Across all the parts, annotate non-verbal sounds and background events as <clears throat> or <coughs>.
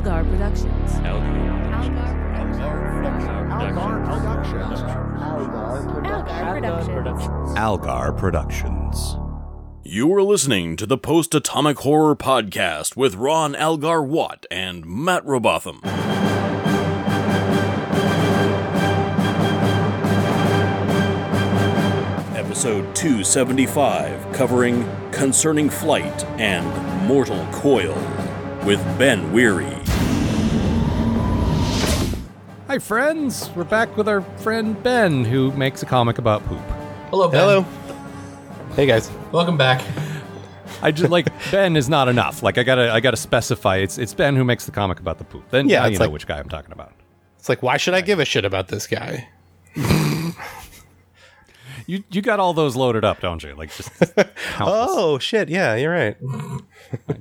Algar Productions. Algar Productions. Algar Productions. You are listening to the Post Atomic Horror Podcast with Ron Algar Watt and Matt Robotham. Episode 275, covering Concerning Flight and Mortal Coil, with Ben Weary. Hi, friends. We're back with our friend Ben, who makes a comic about poop. Hello, Ben. Hello. Hey guys. Welcome back. I just like <laughs> Ben is not enough. Like I gotta, I gotta specify. It's it's Ben who makes the comic about the poop. Then Yeah, yeah, you it's know like- which guy I'm talking about. It's like, why should I give a shit about this guy? <laughs> You you got all those loaded up, don't you? Like just <laughs> countless. Oh shit! Yeah, you're right.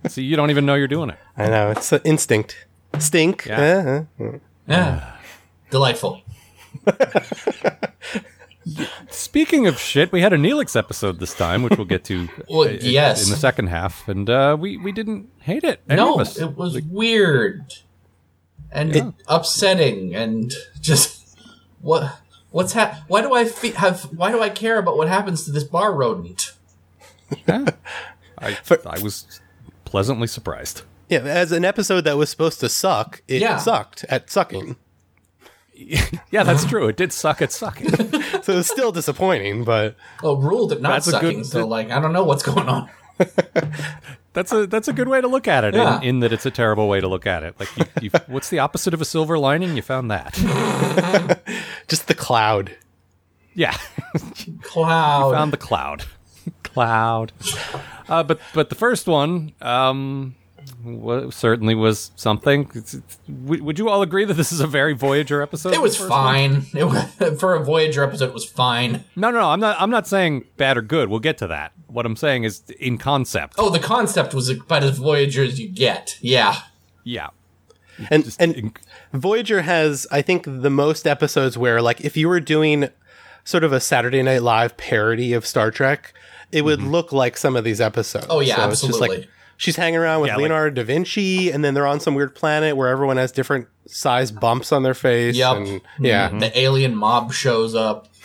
See, you don't even know you're doing it. I know it's an instinct. Stink. Yeah. Uh-huh. Yeah. Delightful. Speaking of shit, we had a Neelix episode this time, which we'll get to <laughs> Well, uh, yes. in the second half, and uh, we we didn't hate it. No, it was weird and upsetting and just what what's hap- why do I fe- have why do I care about what happens to this bar rodent? <laughs> I, I was pleasantly surprised. Yeah, as an episode that was supposed to suck, it Yeah. sucked at sucking. <laughs> Yeah, that's true. It did suck at sucking. <laughs> So it's still disappointing, but Well, ruled it not That's a good- sucking, so like I don't know what's going on. <laughs> That's a that's a good way to look at it. Yeah. In, in that it's a terrible way to look at it. Like, you, you, what's the opposite of a silver lining? You found that. just the cloud. Yeah, Cloud. found the cloud. cloud. Uh, but but the first one um, wa certainly was something. It's- it's- would would you all agree that this is a very Voyager episode? it was the first one? fine. It was, <laughs> for a Voyager episode, it was fine. No, no, no. I'm not. I'm not saying bad or good. We'll get to that. What I'm saying is in concept. Oh, the concept was about as Voyager as you get. Yeah. Yeah. And Just and in- Voyager has, I think, the most episodes where, like, if you were doing sort of a Saturday Night Live parody of Star Trek, it would mm-hmm. look like some of these episodes. Oh, yeah, it's just like absolutely. She's hanging around with Yeah, like- Leonardo da Vinci, and then they're on some weird planet where everyone has different size bumps on their face. Yep. and- yeah. The alien mob shows up. <laughs>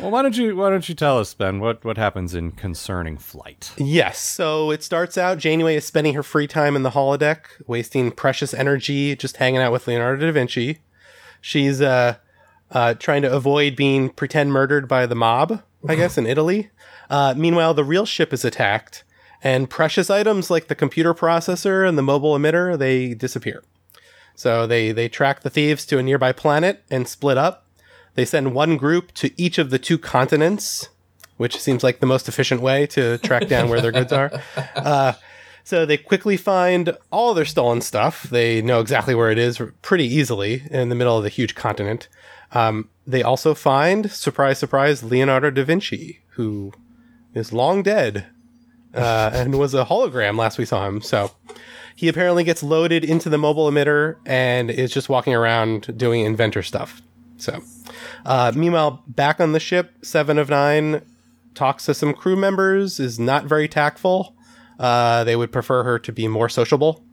Well, why don't you why don't you tell us, Ben, what what happens in concerning flight? Yes. So it starts out Janeway is spending her free time in the holodeck, wasting precious energy just hanging out with Leonardo da Vinci. She's uh, uh, trying to avoid being pretend murdered by the mob, I guess, in Italy. Uh, meanwhile, the real ship is attacked, and precious items like the computer processor and the mobile emitter they disappear. So they they track the thieves to a nearby planet and split up. They send one group to each of the two continents, which seems like the most efficient way to track down where their goods are. <laughs> Uh, so they quickly find all their stolen stuff. They know exactly where it is pretty easily in the middle of the huge continent. Um, they also find, surprise, surprise, Leonardo da Vinci, who is long dead uh, and was a hologram last we saw him. So he apparently gets loaded into the mobile emitter and is just walking around doing inventor stuff. So, uh, meanwhile, back on the ship, Seven of Nine talks to some crew members, is not very tactful. Uh, they would prefer her to be more sociable.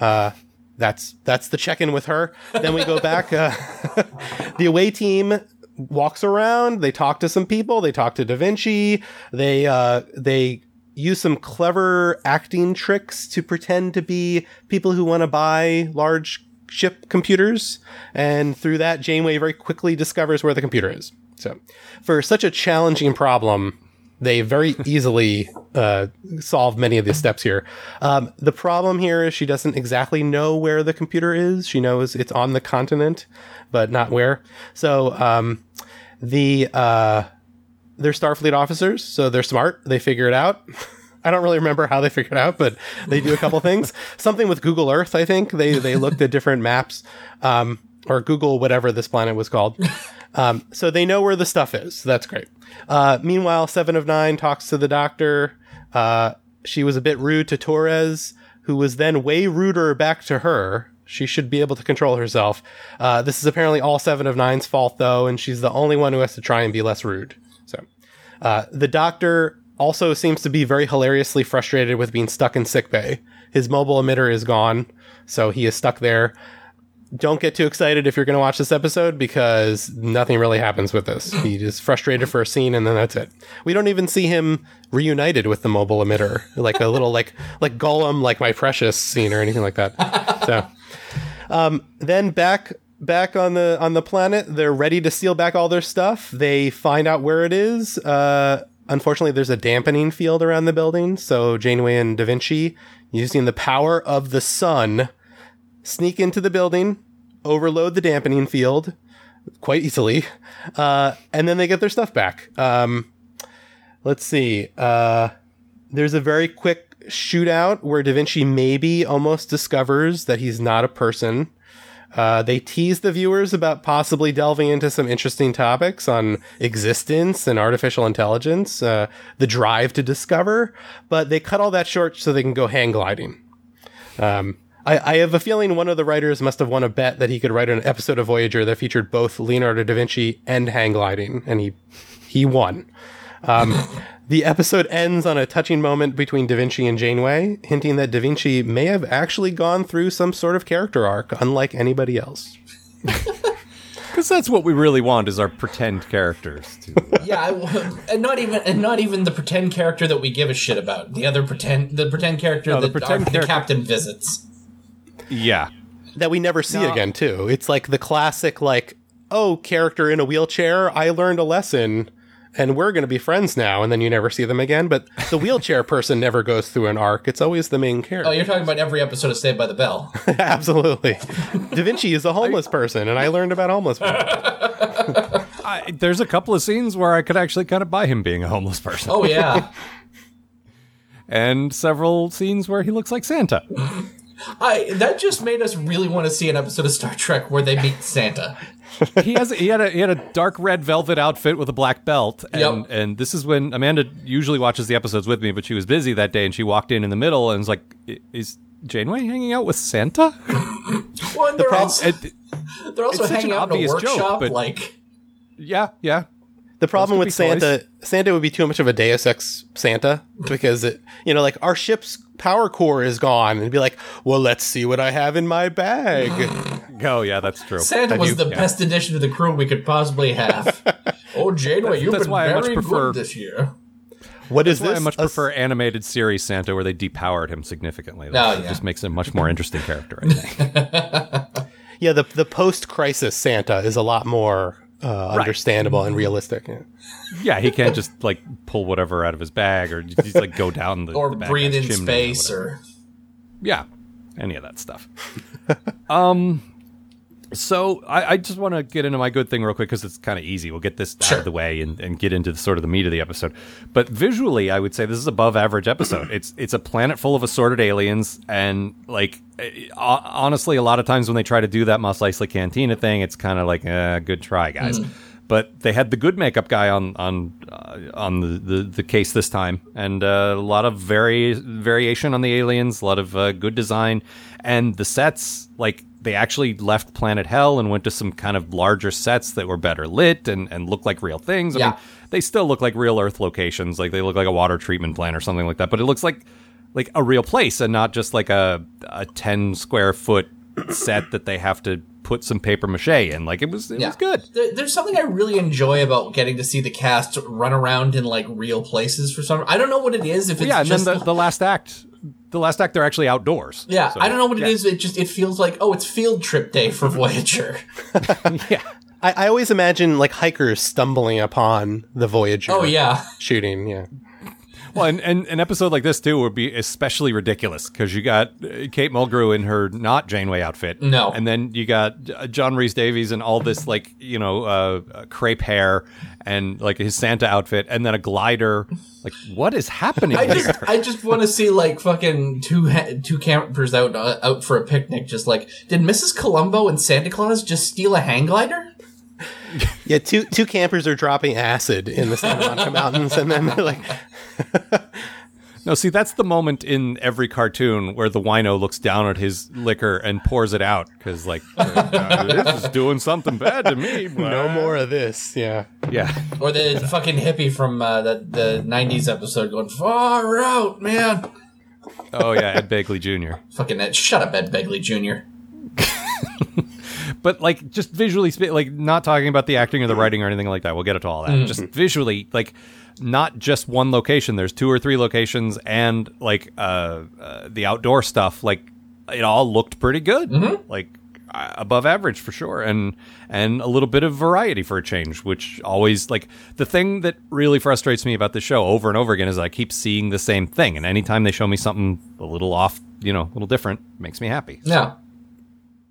Uh, that's that's the check-in with her. Then we go back. Uh, <laughs> the away team walks around. They talk to some people. They talk to Da Vinci. They uh, they use some clever acting tricks to pretend to be people who want to buy large ship computers. And through that, Janeway very quickly discovers where the computer is. So, for such a challenging problem, they very <laughs> easily uh, solve many of the steps here. Um, the problem here is she doesn't exactly know where the computer is. She knows it's on the continent, but not where. So um, the uh, they're Starfleet officers, so they're smart. They figure it out. <laughs> I don't really remember how they figured it out, but they do a couple <laughs> things. Something with Google Earth, I think. They they looked at different maps, um, or Google whatever this planet was called. <laughs> Um, so they know where the stuff is. So that's great. Uh, meanwhile, Seven of Nine talks to the doctor. Uh, she was a bit rude to Torres, who was then way ruder back to her. She should be able to control herself. Uh, this is apparently all Seven of Nine's fault, though, and she's the only one who has to try and be less rude. Uh, the doctor also seems to be very hilariously frustrated with being stuck in sickbay his mobile emitter is gone, so he is stuck there. Don't get too excited if you're going to watch this episode because nothing really happens with this. He is frustrated for a scene and then that's it. We don't even see him reunited with the mobile emitter, like a little like like Gollum, like my precious scene or anything like that. So um, then back back on the on the planet, they're ready to steal back all their stuff. They find out where it is. Uh, unfortunately, there's a dampening field around the building, so Janeway and Da Vinci, using the power of the sun, sneak into the building, overload the dampening field quite easily, uh, and then they get their stuff back. Um, let's see. Uh, there's a very quick shootout where Da Vinci maybe almost discovers that he's not a person. Uh, they tease the viewers about possibly delving into some interesting topics on existence and artificial intelligence, uh, the drive to discover, but they cut all that short so they can go hang gliding. Um, I, I have a feeling one of the writers must have won a bet that he could write an episode of Voyager that featured both Leonardo da Vinci and hang gliding, and he he won. Um, the episode ends on a touching moment between Da Vinci and Janeway, hinting that Da Vinci may have actually gone through some sort of character arc, unlike anybody else. <laughs> Because that's what we really want is our pretend characters. To, <laughs> Yeah, I w and not even and not even the pretend character that we give a shit about. The other pretend the pretend character No, the that pretend our, the captain visits. yeah. That we never see No. again, too. It's like the classic, like, oh, character in a wheelchair, I learned a lesson, and we're going to be friends now, and then you never see them again. But the wheelchair person never goes through an arc. It's always the main character. Oh, you're talking about every episode of Saved by the Bell. <laughs> Absolutely. Da Vinci is a homeless person, and I learned about homeless people. <laughs> I, there's a couple of scenes where I could actually kind of buy him being a homeless person. Oh yeah. <laughs> And several scenes where he looks like Santa. I that just made us really want to see an episode of Star Trek where they meet Santa. <laughs> he has he had a he had a dark red velvet outfit with a black belt and Yep. and this is when Amanda usually watches the episodes with me but she was busy that day and she walked in in the middle and was like is Janeway hanging out with Santa? Well, and <laughs> they're also, And- they're also hanging out in a obvious joke, workshop. but- like, yeah, yeah. The problem with be toys. Santa, Santa would be too much of a Deus Ex Santa because it, you know, like our ship's power core is gone, and be like, well, let's see what I have in my bag. <sighs> Oh yeah, that's true. Santa Have was you- the yeah. best addition to the crew we could possibly have. <laughs> oh, Janeway, you've that's been why I much prefer- good this year. What is That's this? I much A- prefer animated series Santa where they depowered him significantly. Oh, That yeah. just makes him a much more interesting character, I think. <laughs> yeah, the the post crisis Santa is a lot more uh, understandable and realistic. Yeah. yeah, he can't just like pull whatever out of his bag or just like go down the Or the breathe in chimney space, whatever. or Yeah, any of that stuff. <laughs> um, so I, I just want to get into my good thing real quick because it's kind of easy. We'll get this out of the way and, and get into the, sort of the meat of the episode. But visually, I would say this is above average episode. <clears throat> it's it's a planet full of assorted aliens, and like eh, honestly, a lot of times when they try to do that Mos Eisley Cantina thing, it's kind of like, uh, good try, guys. But they had the good makeup guy on on uh, on the, the, the case this time, and uh, a lot of vari- variation on the aliens, a lot of uh, good design, and the sets like they actually left Planet Hell and went to some kind of larger sets that were better lit and, and looked like real things. I Yeah. mean, they still look like real Earth locations, like they look like a water treatment plant or something like that. But it looks like like a real place and not just like a a ten square foot set that they have to put some paper mache in. Like it was it yeah, was good. There, there's something I really enjoy about getting to see the cast run around in like real places for some. I don't know what it is. If it's yeah, and just then the, the last act, the last act, they're actually outdoors. yeah, So, I don't know what yeah. it is. It just it feels like oh, it's field trip day for <laughs> Voyager. <laughs> Yeah, I, I always imagine like hikers stumbling upon the Voyager. oh yeah, shooting. Yeah, well, and, and an episode like this too would be especially ridiculous because you got uh, Kate Mulgrew in her not Janeway outfit, No. and then you got uh, John Rhys-Davies and all this like you know uh, uh, crepe hair and like his Santa outfit, and then a glider. Like, what is happening I here? just I just want to see like fucking two ha- two campers out uh, out for a picnic. Just like did Mrs. Columbo and Santa Claus just steal a hang glider? yeah. Two two campers are dropping acid in the Santa Monica <laughs> Mountains, and then they're like, <laughs> No, see, that's the moment in every cartoon where the wino looks down at his liquor and pours it out because, like, <laughs> this is doing something bad to me. no more of this. Yeah. Yeah. Or the fucking hippie from uh, the the '90s episode going far out, man. Oh yeah, Ed Begley Jr. Fucking Ed, shut up, Ed Begley Jr. <laughs> but like just visually like not talking about the acting or the writing or anything like that we'll get to all that. Just visually like not just one location. There's two or three locations and like uh, uh the outdoor stuff like it all looked pretty good. Like uh, above average for sure. And and a little bit of variety for a change which always like the thing that really frustrates me about the show over and over again is i keep seeing the same thing. And anytime they show me something a little off you know a little different makes me happy. Yeah.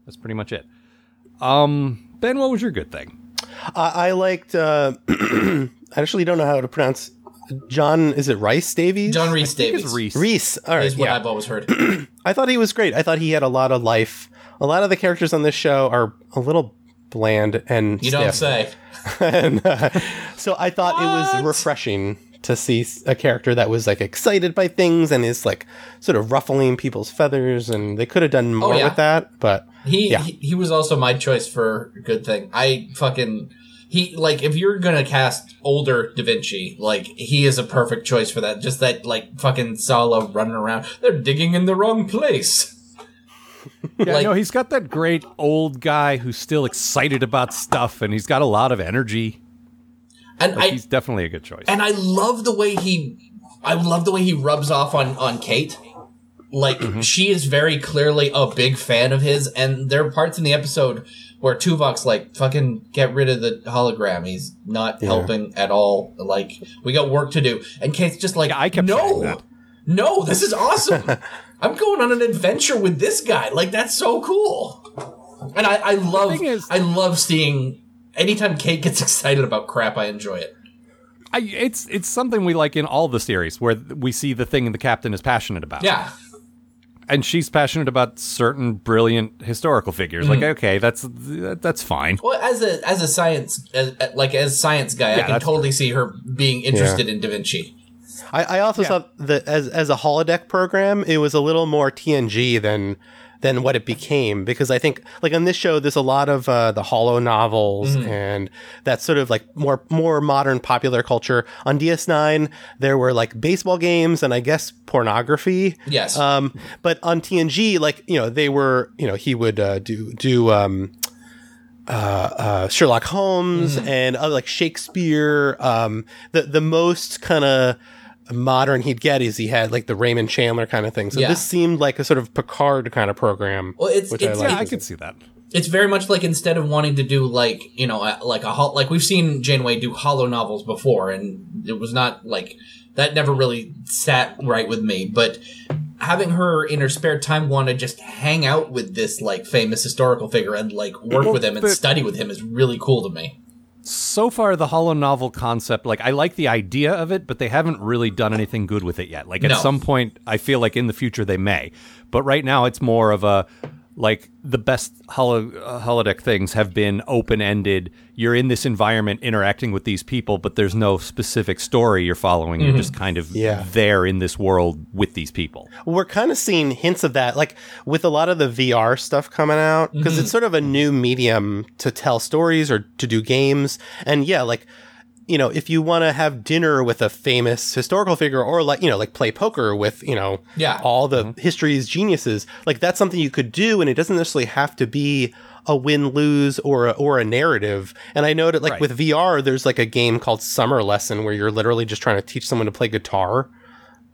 that's pretty much it. Um, Ben, what was your good thing? I, I liked. Uh, <clears throat> I actually don't know how to pronounce. John, is it Rice Davies? John Reese It's Davies Reese. Reese. All right. is what yeah. I've always heard. <clears throat> I thought he was great. I thought he had a lot of life. A lot of the characters on this show are a little bland and You don't stiff. say. <laughs> and, uh, so I thought it was refreshing to see a character that was like excited by things and is like sort of ruffling people's feathers. And they could have done oh, more Oh, yeah. with that, but He, Yeah. he he was also my choice for a good thing. I fucking he like if you're gonna cast older Da Vinci, like he is a perfect choice for that. Just that like fucking Sallah running around. They're digging in the wrong place. <laughs> Yeah, Like- no, he's got that great old guy who's still excited about stuff, and he's got a lot of energy. And Like, I he's definitely a good choice. and I love the way he I love the way he rubs off on on Kate. Like Mm-hmm. she is very clearly a big fan of his, and there are parts in the episode where Tuvok's like, "Fucking get rid of the hologram. He's not helping at all. Like we got work to do." And Kate's just like, Yeah, I kept saying "No, that. no, this is awesome. <laughs> I'm going on an adventure with this guy. Like that's so cool." And I, I love, thing is- I love seeing. Anytime Kate gets <laughs> excited about crap, I enjoy it. I, it's it's something we like in all the series where we see the thing the captain is passionate about. Yeah, and she's passionate about certain brilliant historical figures. Mm-hmm. Like, okay, that's that's fine. Well, as a as a science as, like as science guy, I can that's- totally see her being interested in Da Vinci. I, I also thought that as as a holodeck program, it was a little more TNG than than what it became because I think like on this show, there's a lot of uh, the Holo novels and that sort of like more more modern popular culture. On DS9, there were like baseball games and I guess pornography. Yes. Um, but on TNG, like you know, they were you know he would uh, do do um, uh, uh, Sherlock Holmes and other like Shakespeare. Um, the the most kind of modern he'd get is he had like the Raymond Chandler kind of thing. So Yeah. this seemed like a sort of Picard kind of program. Well, it's- which it's- I Yeah. I could see that. it's very much like instead of wanting to do like you know like a hol- like we've seen Janeway do holo novels before, and it was not like that never really sat right with me. But having her in her spare time want to just hang out with this like famous historical figure and like work Well, with him and study with him is really cool to me. So far, the holo novel concept, like I like the idea of it, but they haven't really done anything good with it yet. Like at No. some point, I feel like in the future they may, but right now it's more of a like the best holo, uh, holodeck things have been open ended. You're in this environment interacting with these people, but there's no specific story you're following. You're just kind of Yeah. there in this world with these people. we're kind of seeing hints of that, like with a lot of the VR stuff coming out, because it's sort of a new medium to tell stories or to do games. And yeah, like, you know, if you want to have dinner with a famous historical figure or like, you know, like play poker with, you know, Yeah. all the history's geniuses, like that's something you could do. And it doesn't necessarily have to be a win lose or a, or a narrative. And I know that like Right. with VR, there's like a game called Summer Lesson where you're literally just trying to teach someone to play guitar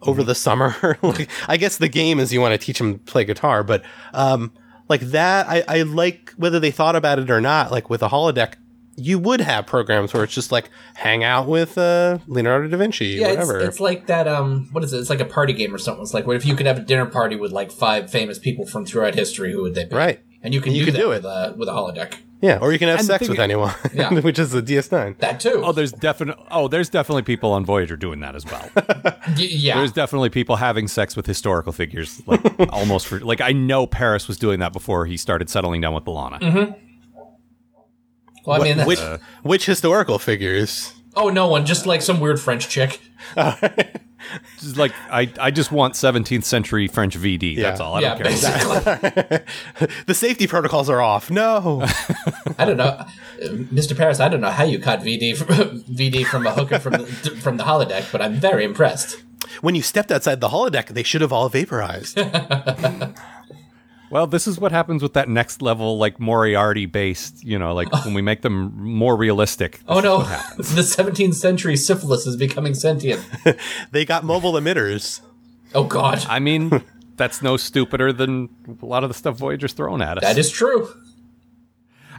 over the summer. <laughs> like, I guess the game is you want to teach them to play guitar, but um, like that, I, I like whether they thought about it or not. Like with a holodeck, you would have programs where it's just like hang out with uh, Leonardo da Vinci, Yeah, it's, whatever. it's like that. Um, what is it? It's like a party game or something. It's like what if you could have a dinner party with like five famous people from throughout history? Who would they be? Right. And you can You do could that do with a with a holodeck. yeah, or you can have And sex with is- anyone, Yeah. <laughs> which is the DS9. That too. Oh, there's definitely oh, there's definitely people on Voyager doing that as well. <laughs> Y- yeah. There's definitely people having sex with historical figures, like <laughs> almost for like I know Paris was doing that before he started settling down with B'Elanna. Well, I mean, that's, Which which historical figures? oh, no one. Just like some weird French chick. <laughs> Just like I, I just want 17th century French VD. That's all. I yeah, don't care. basically. <laughs> The safety protocols are off. No. I don't know, Mr. Paris. I don't know how you caught VD from, <laughs> VD from a hooker from the, from the holodeck, but I'm very impressed. When you stepped outside the holodeck, they should have all vaporized. Well, this is what happens with that next level, like Moriarty based, you know, like when we make them more realistic. Oh no, <laughs> the 17th century syphilis is becoming sentient. <laughs> they got mobile emitters. Oh god, I mean, that's no stupider than a lot of the stuff Voyager's thrown at us. that is true.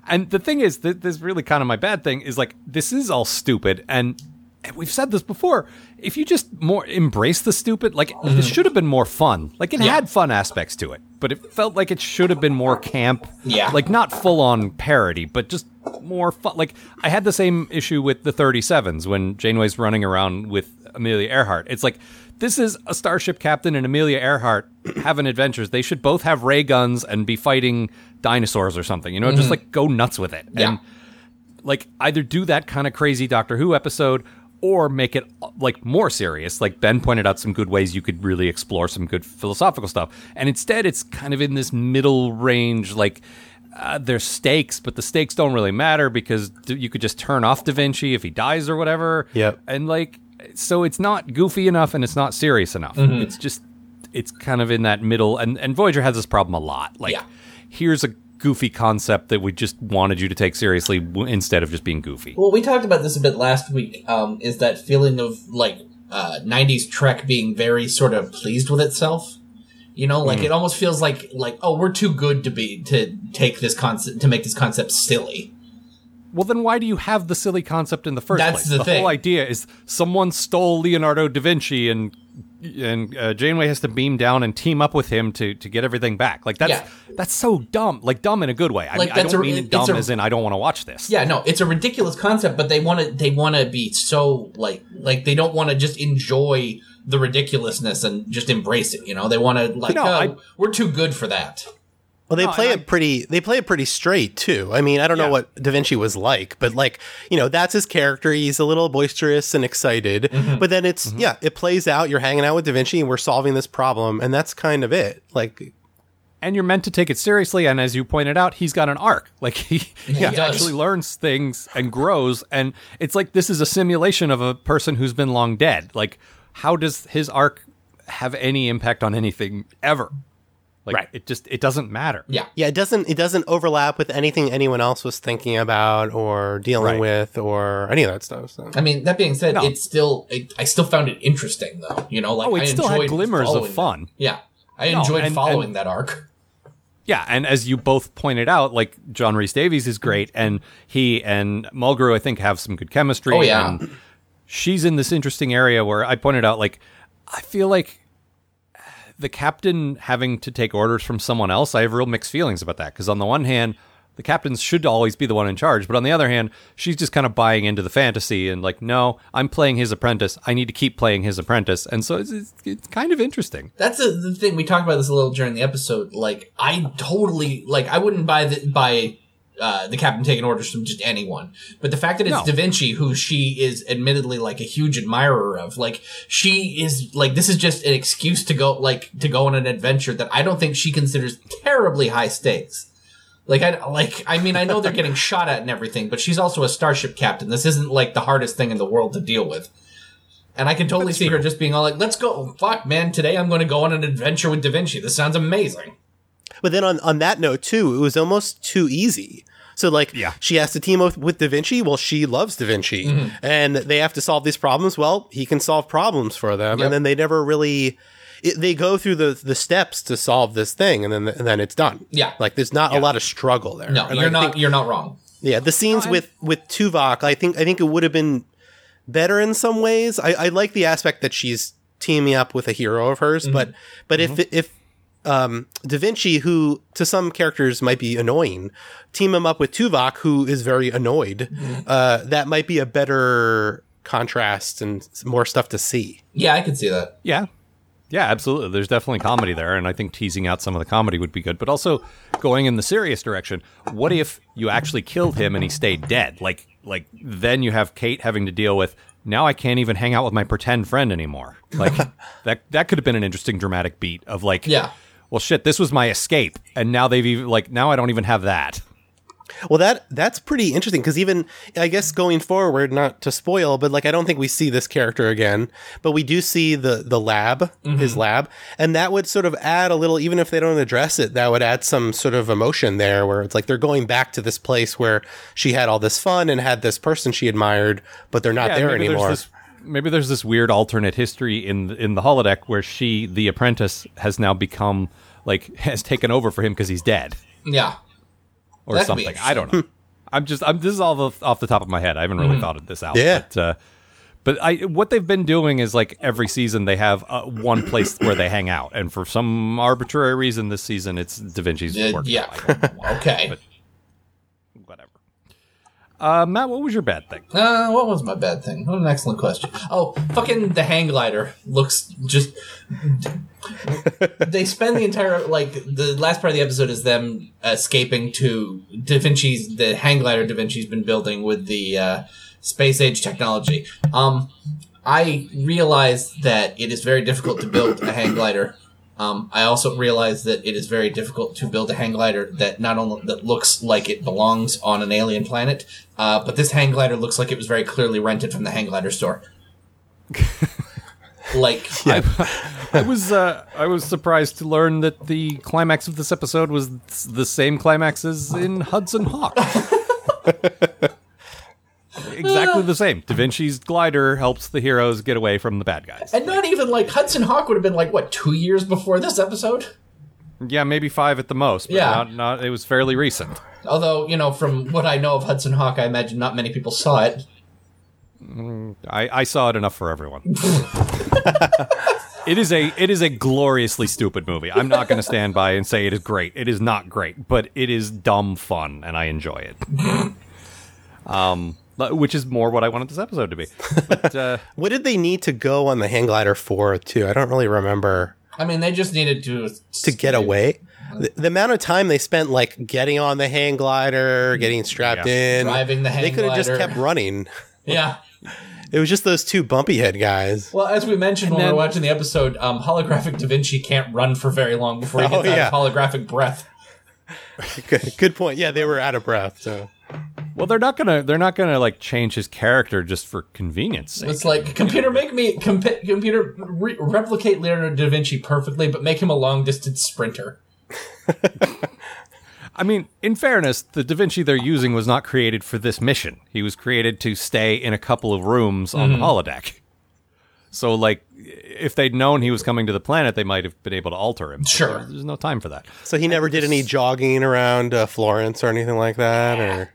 And the thing is, that this is really kind of my bad thing is like this is all stupid, and, and we've said this before. If you just more embrace the stupid, like this should have been more fun. Like it Mm-hmm. Yeah. had fun aspects to it, but it felt like it should have been more camp. Yeah. like not full on parody, but just more fun. Like I had the same issue with the 37s when Janeway's running around with Amelia Earhart. It's like this is a starship captain and Amelia Earhart <clears throat> having adventures. They should both have ray guns and be fighting dinosaurs or something. You know, just like go nuts with it. Mm-hmm. Yeah. And like either do that kind of crazy Doctor Who episode or make it like more serious. Like Ben pointed out some good ways you could really explore some good philosophical stuff. And instead it's kind of in this middle range like uh, there's stakes, but the stakes don't really matter because you could just turn off Da Vinci if he dies or whatever. Yep. And like, so it's not goofy enough and it's not serious enough. Mm-hmm. It's just, it's kind of in that middle. And, and Voyager has this problem a lot. Like, Yeah. here's a goofy concept that we just wanted you to take seriously w- instead of just being goofy. Well, we talked about this a bit last week. Um, is that feeling of like uh, '90s Trek being very sort of pleased with itself? You know, like it almost feels like like oh, we're too good to be to take this concept to make this concept silly. Well, then why do you have the silly concept in the first That's place? the thing. whole idea is someone stole Leonardo da Vinci and and uh, Janeway has to beam down and team up with him to to get everything back. Like that's Yeah. that's so dumb. Like dumb in a good way. I, Like, I don't a- mean it dumb a- as in I don't want to watch this. Yeah, no, it's a ridiculous concept, but they want to they want to be so like like they don't want to just enjoy the ridiculousness and just embrace it. You know, they want to like No, oh, I- we're too good for that. Well, they No, play and it pretty. They play it pretty straight too. I mean, I don't Yeah. know what Da Vinci was like, but like you know, that's his character. He's a little boisterous and excited, mm-hmm. but then it's mm-hmm. yeah, it plays out. You're hanging out with Da Vinci, and we're solving this problem, and that's kind of it. Like, and you're meant to take it seriously. And as you pointed out, he's got an arc. <laughs> Like he, he, does. actually learns things and grows. And it's like this is a simulation of a person who's been long dead. Like how does his arc have any impact on anything ever? Like Right. it just it doesn't matter. Yeah, yeah, it doesn't it doesn't overlap with anything anyone else was thinking about or dealing Right. with or any of that stuff. So. I mean, that being said, No. it's still it, I still found it interesting though. You know, like Oh, it I still had enjoyed glimmers of fun. that. Yeah, I No, enjoyed and- following and- that arc. Yeah, and as you both pointed out, like John Rhys-Davies is great, and he and Mulgrew, I think, have some good chemistry. Oh, yeah. and she's in this interesting area where I pointed out, like, I feel like the captain having to take orders from someone else. I have real mixed feelings about that because on the one hand, the captains should always be the one in charge, but on the other hand, she's just kind of buying into the fantasy and like, no, I'm playing his apprentice. I need to keep playing his apprentice, and so it's, it's, it's kind of interesting. That's the thing we talked about this a little during the episode. Like, I totally like. I wouldn't buy the buy uh, the captain taking orders from just anyone. But the fact that it's No. Da Vinci, who she is admittedly like a huge admirer of, like she is like this is just an excuse to go like to go on an adventure that I don't think she considers terribly high stakes. Like I like I mean I know they're getting <laughs> shot at and everything, but she's also a starship captain. This isn't like the hardest thing in the world to deal with. And I can totally see her just being all like, "Let's go, fuck, man! Today I'm going to go on an adventure with Da Vinci. This sounds amazing." But then on, on that note too, it was almost too easy. So like Yeah. she has to team up with Da Vinci. Well, she loves Da Vinci, Mm-hmm. and they have to solve these problems. Well, he can solve problems for them, Yep. and then they never really. It, they go through the the steps to solve this thing, and then and then it's done. Yeah. like there's not a lot of struggle there. No, And you're I not. think- you're not wrong. yeah, the scenes with with Tuvok, I think I think it would have been better in some ways. I, I like the aspect that she's teaming up with a hero of hers, but but if if um, Da Vinci, who to some characters might be annoying, team him up with Tuvok, who is very annoyed, uh, that might be a better contrast and more stuff to see. Yeah, I can see that. Yeah. Yeah, absolutely. There's definitely comedy there, and I think teasing out some of the comedy would be good. But also going in the serious direction. What if you actually killed him and he stayed dead? Like, like then you have Kate having to deal with. Now I can't even hang out with my pretend friend anymore. Like <laughs> that. That could have been an interesting dramatic beat of like, Yeah. Well, shit, this was my escape, and now they've even like now I don't even have that. Well, that that's pretty interesting because even I guess going forward, not to spoil, but like I don't think we see this character again, but we do see the the lab, mm-hmm. his lab, and that would sort of add a little, even if they don't address it, that would add some sort of emotion there, where it's like they're going back to this place where she had all this fun and had this person she admired, but they're not Yeah, there anymore. There's this, maybe there's this weird alternate history in in the holodeck where she, the apprentice, has now become like <laughs> has taken over for him because he's dead Yeah. or That could be something. I don't know. I'm just I'm this is all the, off the top of my head. I haven't really thought of this out. Yeah. But, uh, but I what they've been doing is like every season they have uh, one place where they hang out, and for some arbitrary reason this season it's Da Vinci's Uh, work. yeah. <laughs> okay. Whatever. Uh, Matt, what was your bad thing? Uh, what was my bad thing? What an excellent question. Oh, fucking the hang glider looks just. they spend the entire like the last part of the episode is them escaping to Da Vinci's the hang glider Da Vinci's been building with the uh, space age technology. Um, I realized that it is very difficult to build a hang glider. Um, I also realized that it is very difficult to build a hang glider that not only that looks like it belongs on an alien planet, uh, but this hang glider looks like it was very clearly rented from the hang glider store. <laughs> like, I was uh, I was surprised to learn that the climax of this episode was the same climax as in Hudson Hawk. <laughs> exactly the same. Da Vinci's glider helps the heroes get away from the bad guys. and not even like Hudson Hawk would have been like what two years before this episode. Yeah, maybe five at the most. But Yeah. not, not it was fairly recent. Although you know, from what I know of Hudson Hawk, I imagine not many people saw it. I, I saw it enough for everyone. <laughs> it is a it is a gloriously stupid movie. I'm not going to stand by and say it is great. It is not great, but it is dumb fun, and I enjoy it. <laughs> um, which is more what I wanted this episode to be. But uh, <laughs> what did they need to go on the hang glider for? Too, I don't really remember. I mean, they just needed to to get away. The, the amount of time they spent like getting on the hang glider, getting strapped Yeah. in, Driving the hang glider. they could have just kept running. <laughs> Yeah. It was just those two bumpy head guys. Well, as we mentioned when we then- were watching the episode, um, holographic Da Vinci can't run for very long before he Oh, gets out yeah. of holographic breath. <laughs> Good, good point. Yeah, they were out of breath. So well, they're not gonna they're not gonna like change his character just for convenience sake. It's like computer make me comp- computer re- replicate Leonardo da Vinci perfectly, but make him a long distance sprinter. <laughs> I mean, in fairness, the Da Vinci they're using was not created for this mission. He was created to stay in a couple of rooms on Mm-hmm. the holodeck. So, like, if they'd known he was coming to the planet, they might have been able to alter him. Sure. There's, there's no time for that. so he never did any jogging around uh, Florence or anything like that, or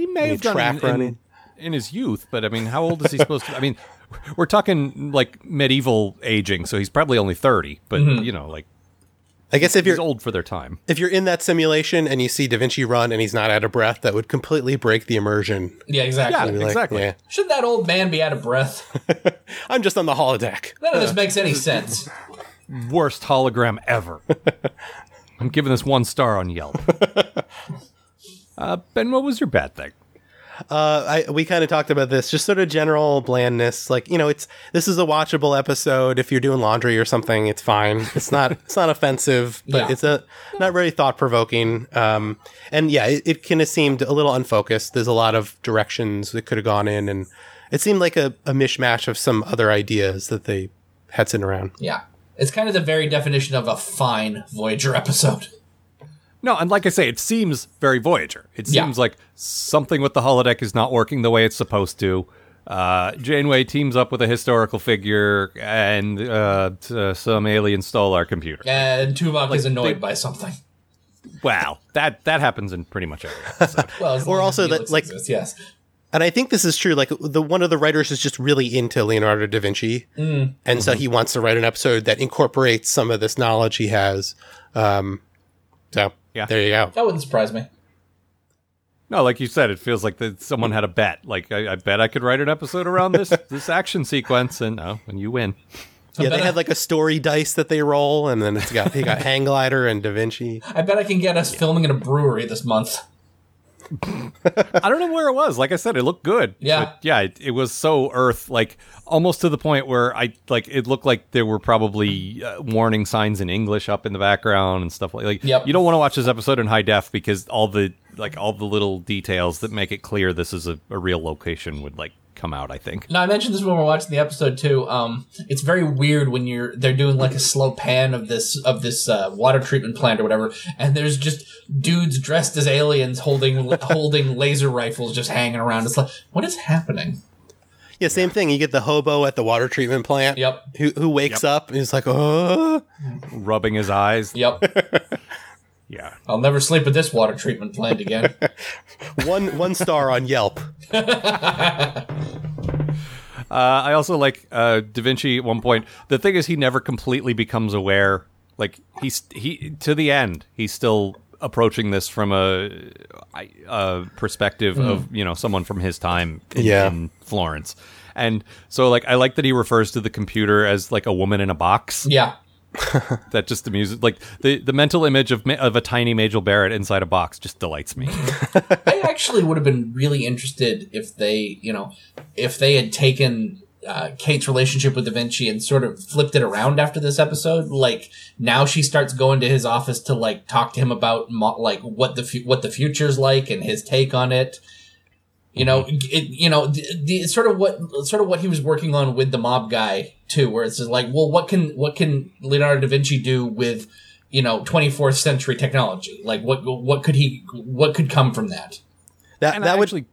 He may have done track in, in, running? in his youth, but I mean, how old is he supposed to? I mean, we're talking like medieval aging, so he's probably only thirty. But Mm-hmm. you know, like I guess if he's you're old for their time. if you're in that simulation and you see Da Vinci run and he's not out of breath, that would completely break the immersion. Yeah, exactly. Yeah. You'd like, Exactly. yeah. Should that old man be out of breath? <laughs> I'm just on the holodeck. None of this makes any sense. Worst hologram ever. <laughs> I'm giving this one star on Yelp. <laughs> Uh, ben, what was your bad thing? Uh, I we kind of talked about this, just sort of general blandness. Like you know, it's this is a watchable episode. If you're doing laundry or something, it's fine. It's not <laughs> it's not offensive, but Yeah. it's a not very thought provoking. Um, and yeah, it, it kind of seemed a little unfocused. There's a lot of directions that could have gone in, and it seemed like a, a mishmash of some other ideas that they had sitting around. Yeah. It's kind of the very definition of a fine Voyager episode. <laughs> No, and like I say, it seems very Voyager. It Yeah. seems like something with the holodeck is not working the way it's supposed to. Uh, Janeway teams up with a historical figure, and uh, t- uh, some alien stole our computer. And Tuvok is annoyed they- by something. Wow, that that happens in pretty much every episode. <laughs> Well, Or also that, like- exists, yes. And I think this is true. Like the one of the writers is just really into Leonardo da Vinci, and so he wants to write an episode that incorporates some of this knowledge he has. Um, so Yeah. there you go. That wouldn't surprise me. no, like you said, it feels like that someone had a bet. Like I, I bet I could write an episode around this <laughs> this action sequence, and oh, and you win. Yeah, they bet I- have like a story dice that they roll, and then it's got they got <laughs> Hang Glider and Da Vinci. I bet I can get us filming in a brewery this month. I don't know where it was. Like I said, it looked good. Yeah. But yeah, it, it was so Earth, like almost to the point where I like it looked like there were probably uh, warning signs in English up in the background and stuff like. Like Yep. you don't want to watch this episode in high def because all the like all the little details that make it clear this is a, a real location would like come out. I think. Now I mentioned this when we are watching the episode too. Um, it's very weird when you're they're doing like a slow pan of this of this uh, water treatment plant or whatever, and there's just dudes dressed as aliens holding <laughs> holding laser rifles just hanging around. It's like, what is happening? Yeah, same thing. You get the hobo at the water treatment plant. Yep. Who who wakes up and is like, oh, Rubbing his eyes. Yep, <laughs> Yeah. I'll never sleep at this water treatment plant again. <laughs> one one star on Yelp. <laughs> Uh, I also like uh, Da Vinci at one point. The thing is, he never completely becomes aware. Like he's he to the end, he's still approaching this from a perspective of you know someone from his time in, Yeah. in Florence. And so, like, I like that he refers to the computer as like a woman in a box. yeah, <laughs> That just amuses, like the the mental image of of a tiny Majel Barrett inside a box just delights me. <laughs> I actually would have been really interested if they, you know, if they had taken uh, Kate's relationship with Da Vinci and sort of flipped it around after this episode. Like now she starts going to his office to like talk to him about mo- like what the fu- what the future's like and his take on it. You know, mm-hmm. it, you know, the, the sort of what sort of what he was working on with the mob guy too, where it's just like, well, what can what can Leonardo da Vinci do with you know 24th century technology? Like, what what could he what could come from that? That And that I would actually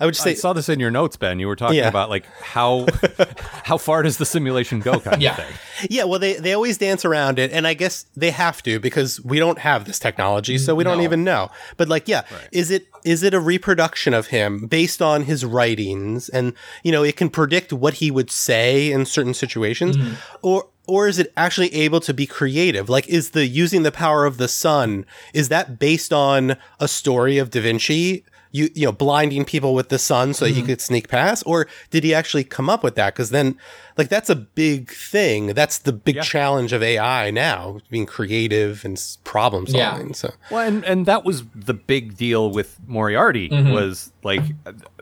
I would just I saw this in your notes, Ben. You were talking Yeah. about like how <laughs> how far does the simulation go, kind Yeah. of thing. Yeah, well, they, they always dance around it, and I guess they have to because we don't have this technology, so we don't even know. But like, yeah, is it is it a reproduction of him based on his writings, and you know, it can predict what he would say in certain situations, mm-hmm. or or is it actually able to be creative? Like, is the using the power of the sun is that based on a story of Da Vinci? You, you know, blinding people with the sun so he mm-hmm. could sneak past, or did he actually come up with that? Because then, like, that's a big thing. That's the big Yeah. challenge of AI now, being creative and s- problem Yeah. solving. So, Well, and, and that was the big deal with Moriarty mm-hmm. was like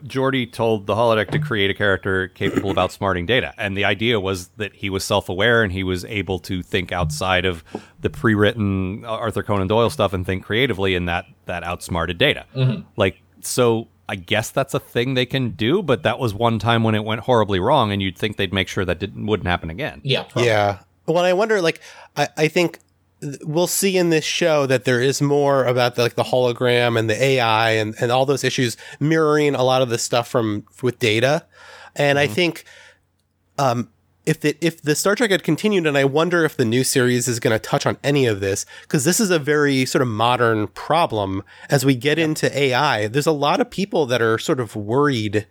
Geordi told the holodeck to create a character capable of outsmarting data, and the idea was that he was self-aware and he was able to think outside of the pre-written uh, Arthur Conan Doyle stuff and think creatively, and that that outsmarted data. Mm-hmm. Like so. I guess that's a thing they can do, but that was one time when it went horribly wrong, and you'd think they'd make sure that didn't wouldn't happen again. Yeah, probably. yeah. Well, I wonder, like, I, I think th- we'll see in this show that there is more about the, like the hologram and the AI and, and all those issues mirroring a lot of the stuff from with data. And I think, um, if the, if the Star Trek had continued, and I wonder if the new series is going to touch on any of this, because this is a very sort of modern problem as we get into AI. There's a lot of people that are sort of worried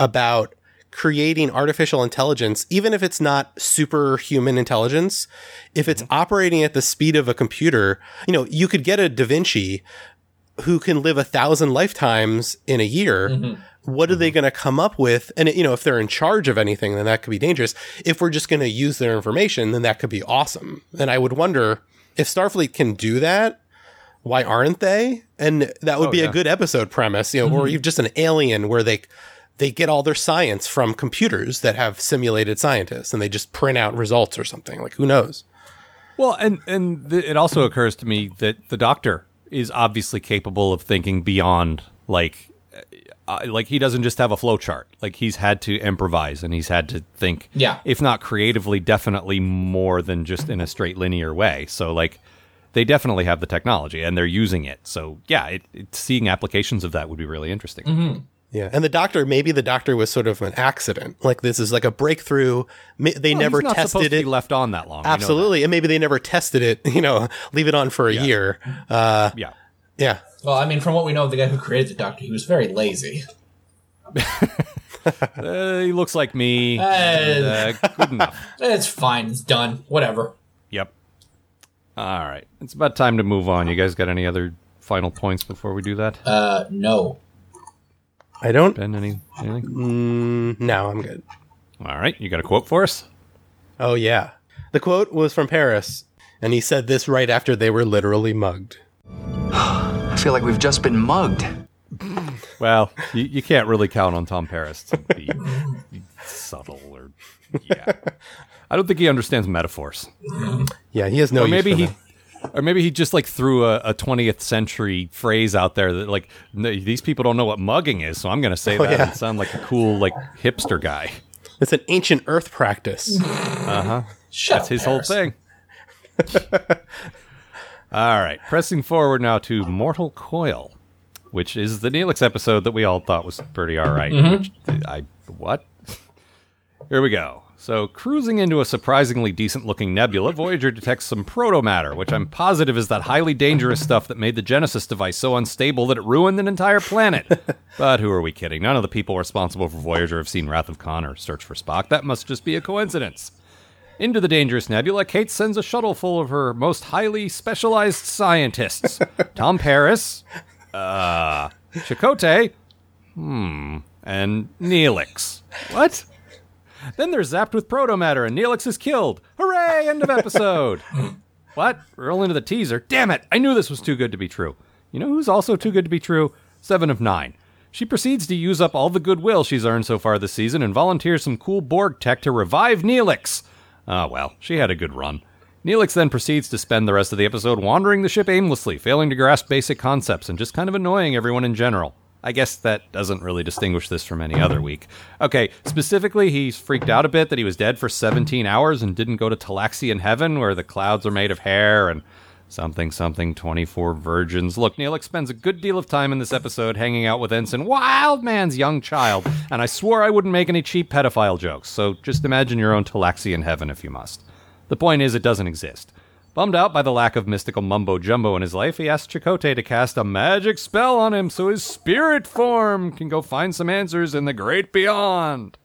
about creating artificial intelligence, even if it's not superhuman intelligence, if it's mm-hmm. operating at the speed of a computer, you know, you could get a Da Vinci who can live a thousand lifetimes in a year. Mm-hmm. What are they mm-hmm. going to come up with? And, you know, if they're in charge of anything, then that could be dangerous. If we're just going to use their information, then that could be awesome. And I would wonder if Starfleet can do that, why aren't they? And that would Oh, be yeah. a good episode premise, you know, or mm-hmm. even just an alien where they they get all their science from computers that have simulated scientists and they just print out results or something. Like who knows? Well, and and th- it also occurs to me that the doctor is obviously capable of thinking beyond like uh, like he doesn't just have a flow chart. Like he's had to improvise and he's had to think Yeah. if not creatively definitely more than just in a straight linear way. So like they definitely have the technology and they're using it. So yeah, it, it, seeing applications of that would be really interesting. Yeah. And the doctor, maybe the doctor was sort of an accident. Like this is like a breakthrough. Ma- They Well, never he's not supposed tested to it. be left on that long. We know that. Absolutely. And maybe they never tested it, <laughs> you know, leave it on for a year. Uh, Yeah. Yeah. Well, I mean, from what we know of the guy who created the Doctor, he was very lazy. <laughs> <laughs> Uh, he looks like me. Uh, Uh, good <laughs> enough. it's fine. It's done. Whatever. Yep. All right. It's about time to move on. You guys got any other final points before we do that? Uh, no. I don't. ben, any anything? Mm, no, I'm good. All right. You got a quote for us? Oh, yeah. The quote was from Paris, and he said this right after they were literally mugged. <sighs> I feel like we've just been mugged. Well, you, you can't really count on Tom Paris to be subtle or yeah. I don't think he understands metaphors. Yeah, he has no. or use maybe for he them. or maybe he just like threw a, a 20th century phrase out there that like "N- these people don't know what mugging is so i'm going to say that yeah. and sound like a cool like hipster guy It's an ancient Earth practice. Uh-huh. Shut that's up, his Paris. whole thing <laughs> all right pressing forward now to mortal coil which is the neelix episode that we all thought was pretty all right, mm-hmm. which i what Here we go. So, cruising into a surprisingly decent looking nebula, Voyager detects some protomatter, which I'm positive is that highly dangerous stuff that made the Genesis device so unstable that it ruined an entire planet. <laughs> but who are we kidding? None of the people responsible for Voyager have seen Wrath of Khan or Search for Spock. That must just be a coincidence. Into the dangerous nebula, Kate sends a shuttle full of her most highly specialized scientists <laughs> Tom Paris, uh, Chakotay, hmm, and Neelix. What? Then they're zapped with protomatter and Neelix is killed. Hooray! End of episode. <laughs> what? We're Roll into the teaser. Damn it! I knew this was too good to be true. You know who's also too good to be true? Seven of Nine. She proceeds to use up all the goodwill she's earned so far this season and volunteers some cool Borg tech to revive Neelix. Ah, well, she had a good run. Neelix then proceeds to spend the rest of the episode wandering the ship aimlessly, failing to grasp basic concepts and just kind of annoying everyone in general. I guess that doesn't really distinguish this from any other week. Okay, specifically, he's freaked out a bit that he was dead for 17 hours and didn't go to Talaxian heaven where the clouds are made of hair and something something 24 virgins. Look, Neelix spends a good deal of time in this episode hanging out with Ensign Wildman's young child, and I swore I wouldn't make any cheap pedophile jokes, so just imagine your own Talaxian heaven if you must. The point is, it doesn't exist. Bummed out by the lack of mystical mumbo jumbo in his life, he asks Chakotay to cast a magic spell on him so his spirit form can go find some answers in the great beyond.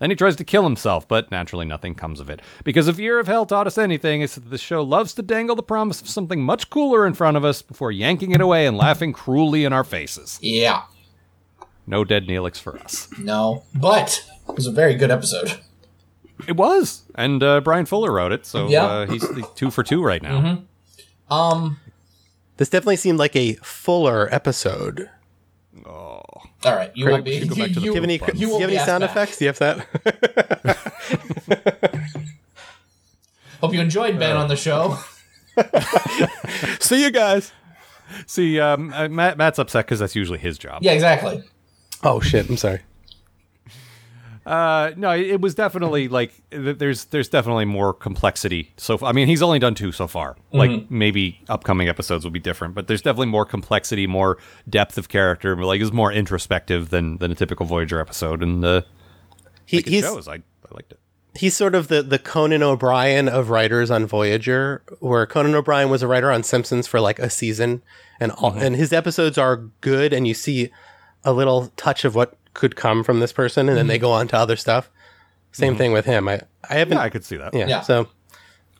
Then he tries to kill himself, but naturally nothing comes of it. Because if Year of Hell taught us anything, it's that the show loves to dangle the promise of something much cooler in front of us before yanking it away and laughing cruelly in our faces. Yeah. No dead Neelix for us. No. But it was a very good episode. It was, and uh, Bryan Fuller wrote it, so Yeah. uh, he's he's two for two right now. Um. This definitely seemed like a fuller episode. All right. You will be. should go back you, to the you- Do you have any, fun. do you you have any sound back. effects? Do you have that? <laughs> Hope you enjoyed Ben on the show. <laughs> See you guys. See, um, uh, Matt, Matt's upset because that's usually his job. yeah, exactly. Oh shit! I'm sorry. Uh, no, it it was definitely like there's there's definitely more complexity. So I mean, he's only done two so far. Like maybe upcoming episodes will be different, but there's definitely more complexity, more depth of character. Like it's more introspective than than a typical Voyager episode, and uh, He, it he's shows. I, I liked it. he's sort of the the Conan O'Brien of writers on Voyager, where Conan O'Brien was a writer on Simpsons for like a season, and all, Mm-hmm. and his episodes are good, and you see a little touch of what could come from this person, and then they go on to other stuff. Same thing with him. I I haven't. Mm-hmm. Yeah, I could see that. yeah, Yeah. So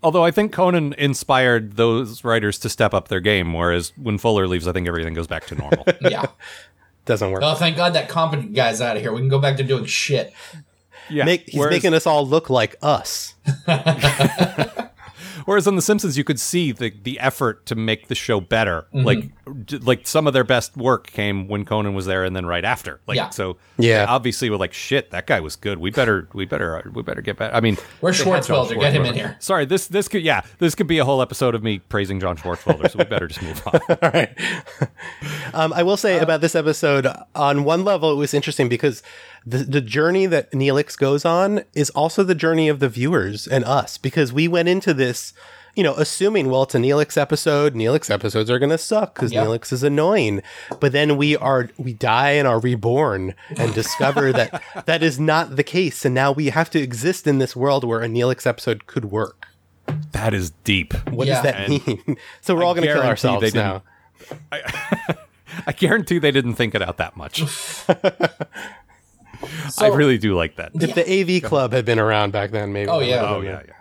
Although I think Conan inspired those writers to step up their game, whereas when Fuller leaves, I think everything goes back to normal. <laughs> Yeah. <laughs> doesn't work. Oh, thank God that competent guy's out of here. We can go back to doing shit. yeah, Make, he's whereas- making us all look like us. <laughs> Whereas on The Simpsons, you could see the the effort to make the show better. Mm-hmm. Like like some of their best work came when Conan was there, and then right after. Like Yeah. so, Yeah. Obviously, we're like, shit, that guy was good. We better we better we better get back. I mean, Where's they had Swartzwelder? Get him in here. Sorry, this this could yeah, this could be a whole episode of me praising John Swartzwelder. so we better just move on. <laughs> All right. <laughs> Um, I will say about this episode, on one level, it was interesting because the, the journey that Neelix goes on is also the journey of the viewers and us because we went into this, you know, assuming, well, it's a Neelix episode. Neelix episodes are going to suck because Yep. Neelix is annoying. But then we are, we die and are reborn and discover that <laughs> that is not the case. And now we have to exist in this world where a Neelix episode could work. that is deep. What Yeah. does that mean? <laughs> so we're all going to kill ourselves they didn't- now. <laughs> I guarantee they didn't think it out that much. <laughs> I really do like that. If the AV club had been around back then, maybe. Oh, yeah. Oh yeah, yeah.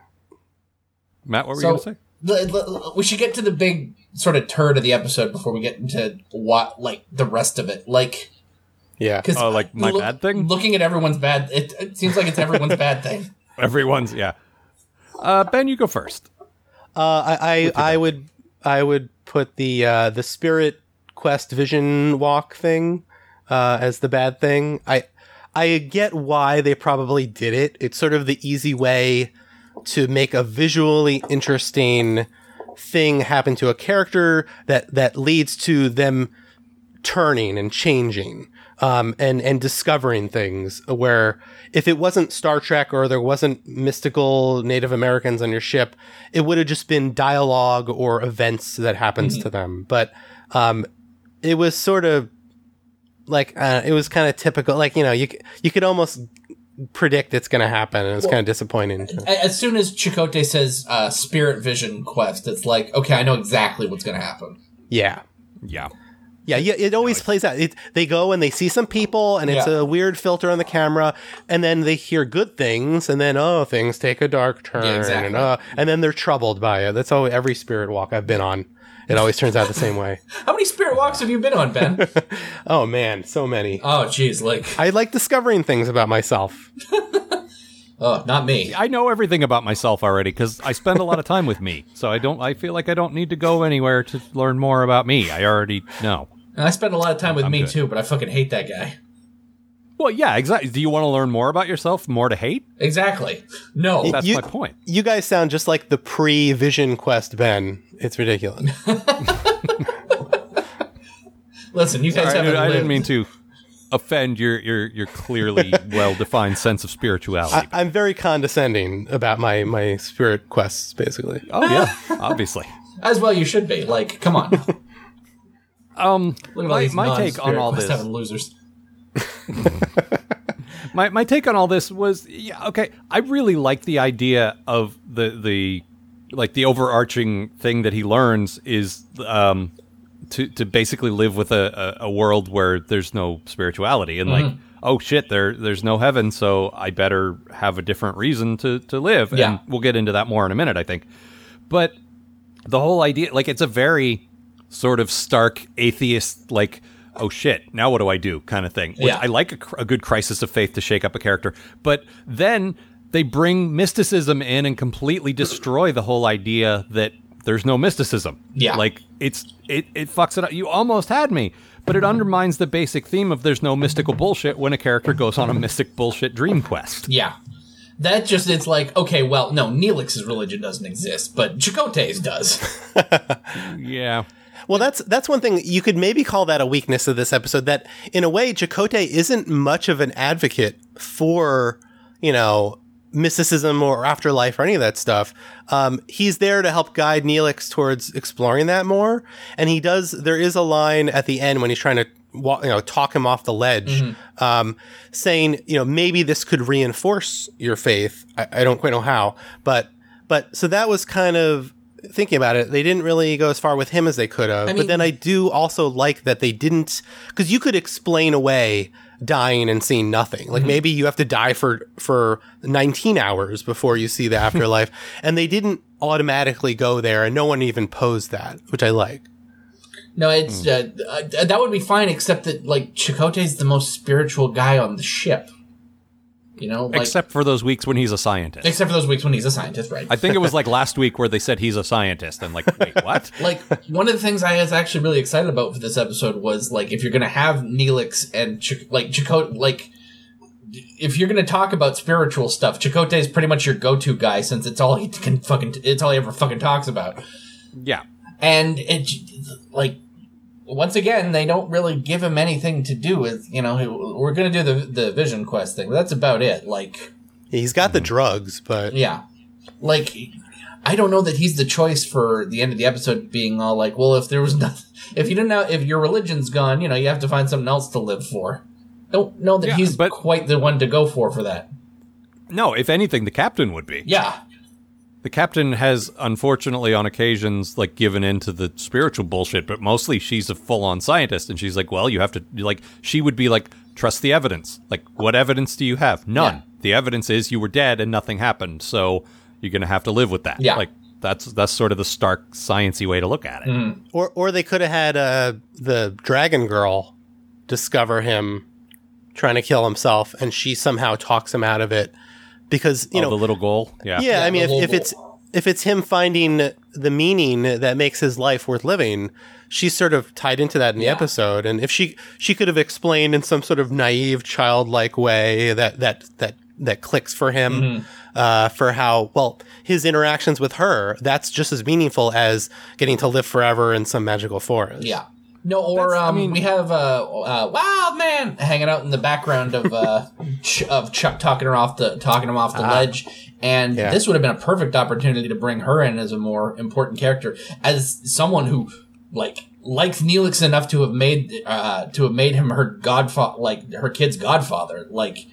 Matt, what were So you gonna say? the, the- we should get to the big sort of turn of the episode before we get into what like the rest of it. Like Yeah. because Oh, like my bad thing? Looking at everyone's bad, it, it seems like it's everyone's bad thing. <laughs> Everyone's yeah. Uh, ben, you go first. Uh, I I, I would I would put the uh, the spirit quest vision walk thing uh, as the bad thing. I I get why they probably did it. It's sort of the easy way to make a visually interesting thing happen to a character that that leads to them turning and changing um, and and discovering things where if it wasn't Star Trek or there wasn't mystical Native Americans on your ship, it would have just been dialogue or events that happens to them. But um, it was sort of like uh, it was kind of typical. Like you know, you you could almost predict it's going to happen, and it's kind of disappointing. As soon as Chakotay says uh, "Spirit Vision Quest," it's like, okay, I know exactly what's going to happen. Yeah. Yeah. Yeah, yeah, it always plays out. It, they go and they see some people, and it's Yeah. a weird filter on the camera, and then they hear good things, and then oh, things take a dark turn, exactly. and uh, and then they're troubled by it. That's how every spirit walk I've been on. It always turns out the same way. <laughs> How many spirit walks have you been on, Ben? <laughs> Oh man, so many. oh, jeez, like, I like discovering things about myself. <laughs> oh, not me. I know everything about myself already because I spend a lot of time with me. So I don't. I feel like I don't need to go anywhere to learn more about me. I already know. And I spend a lot of time with me good. too, but I fucking hate that guy. Well, yeah, exactly. Do you want to learn more about yourself? More to hate? Exactly. No. That's You- my point. You guys sound just like the pre-Vision Quest Ben. It's ridiculous. <laughs> Listen, you guys I, haven't I lived. didn't mean to offend your your your clearly <laughs> well defined sense of spirituality. I, I'm very condescending about my my spirit quests, basically. oh yeah, obviously. <laughs> As well, you should be. Like, come on. Um, my, my take on all Quest this. having losers. <laughs> my my take on all this was yeah okay i really like the idea of the the like the overarching thing that he learns is um to to basically live with a a, a world where there's no spirituality and like oh shit there there's no heaven so i better have a different reason to to live. Yeah. and we'll get into that more in a minute i think. But the whole idea like it's a very sort of stark atheist like oh shit now what do i do kind of thing which Yeah. i like a, a good crisis of faith to shake up a character but then they bring mysticism in and completely destroy the whole idea that there's no mysticism Yeah. like it's it, it fucks it up you almost had me but it undermines the basic theme of there's no mystical bullshit when a character goes on a mystic bullshit dream quest Yeah. That just, it's like, okay, well, no, Neelix's religion doesn't exist, but Chakotay's does. <laughs> yeah Well, that's that's one thing you could maybe call that a weakness of this episode. That in a way, Chakotay isn't much of an advocate for you know mysticism or afterlife or any of that stuff. Um, he's there to help guide Neelix towards exploring that more, and he does. There is a line at the end when he's trying to wa- you know talk him off the ledge, um, saying you know maybe this could reinforce your faith. I, I don't quite know how, but but so that was kind of thinking about it, they didn't really go as far with him as they could have. mean- but then I do also like that they didn't, because you could explain away dying and seeing nothing. Like maybe you have to die for for 19 hours before you see the <laughs> afterlife, and they didn't automatically go there, and no one even posed that, which I like. No, it's, uh, uh, that would be fine, except that, like, Chakotay's the most spiritual guy on the ship. You know? Like, except for those weeks when he's a scientist except for those weeks when he's a scientist, right? I think it was like <laughs> last week where they said he's a scientist, and like, wait, what? <laughs> like one of the things I was actually really excited about for this episode was like if you're gonna have Neelix and Ch- like Chakotay, like if you're gonna talk about spiritual stuff, Chakotay is pretty much your go-to guy since it's all he can fucking it's all he ever fucking talks about, Yeah, and it like once again they don't really give him anything to do with you know we're gonna do the the Vision Quest thing, but that's about it. Like He's got the mm-hmm. drugs, but yeah. Like, I don't know that he's the choice for the end of the episode being all like, well, if there was nothing, if you didn't know, if your religion's gone, you know, you have to find something else to live for. Don't know that Yeah, he's but- quite the one to go for for that. no. If anything, the captain would be. Yeah. The captain has, unfortunately, on occasions, like given in to the spiritual bullshit, but mostly she's a full-on scientist, and she's like, "Well, you have to like." She would be like, "Trust the evidence." Like, what evidence do you have? None. Yeah. The evidence is you were dead and nothing happened, so you're gonna have to live with that. Yeah. Like that's that's sort of the stark sciency way to look at it. or or they could have had uh, the dragon girl discover him trying to kill himself, and she somehow talks him out of it because you Oh, know the little goal. Yeah. Yeah, Yeah, I mean, if, if it's if it's him finding the meaning that makes his life worth living. She's sort of tied into that in the episode, and if she she could have explained in some sort of naive, childlike way that that that that clicks for him, Mm-hmm. uh, for how well his interactions with her. That's just as meaningful as getting to live forever in some magical forest. Yeah. No, or That's- I um, mean- we have uh, uh, Wildman hanging out in the background of uh, <laughs> Ch- of Chuck talking her off the talking him off the ledge, and Yeah. this would have been a perfect opportunity to bring her in as a more important character, as someone who like likes Neelix enough to have made uh, to have made him her godfather, like her kid's godfather. Like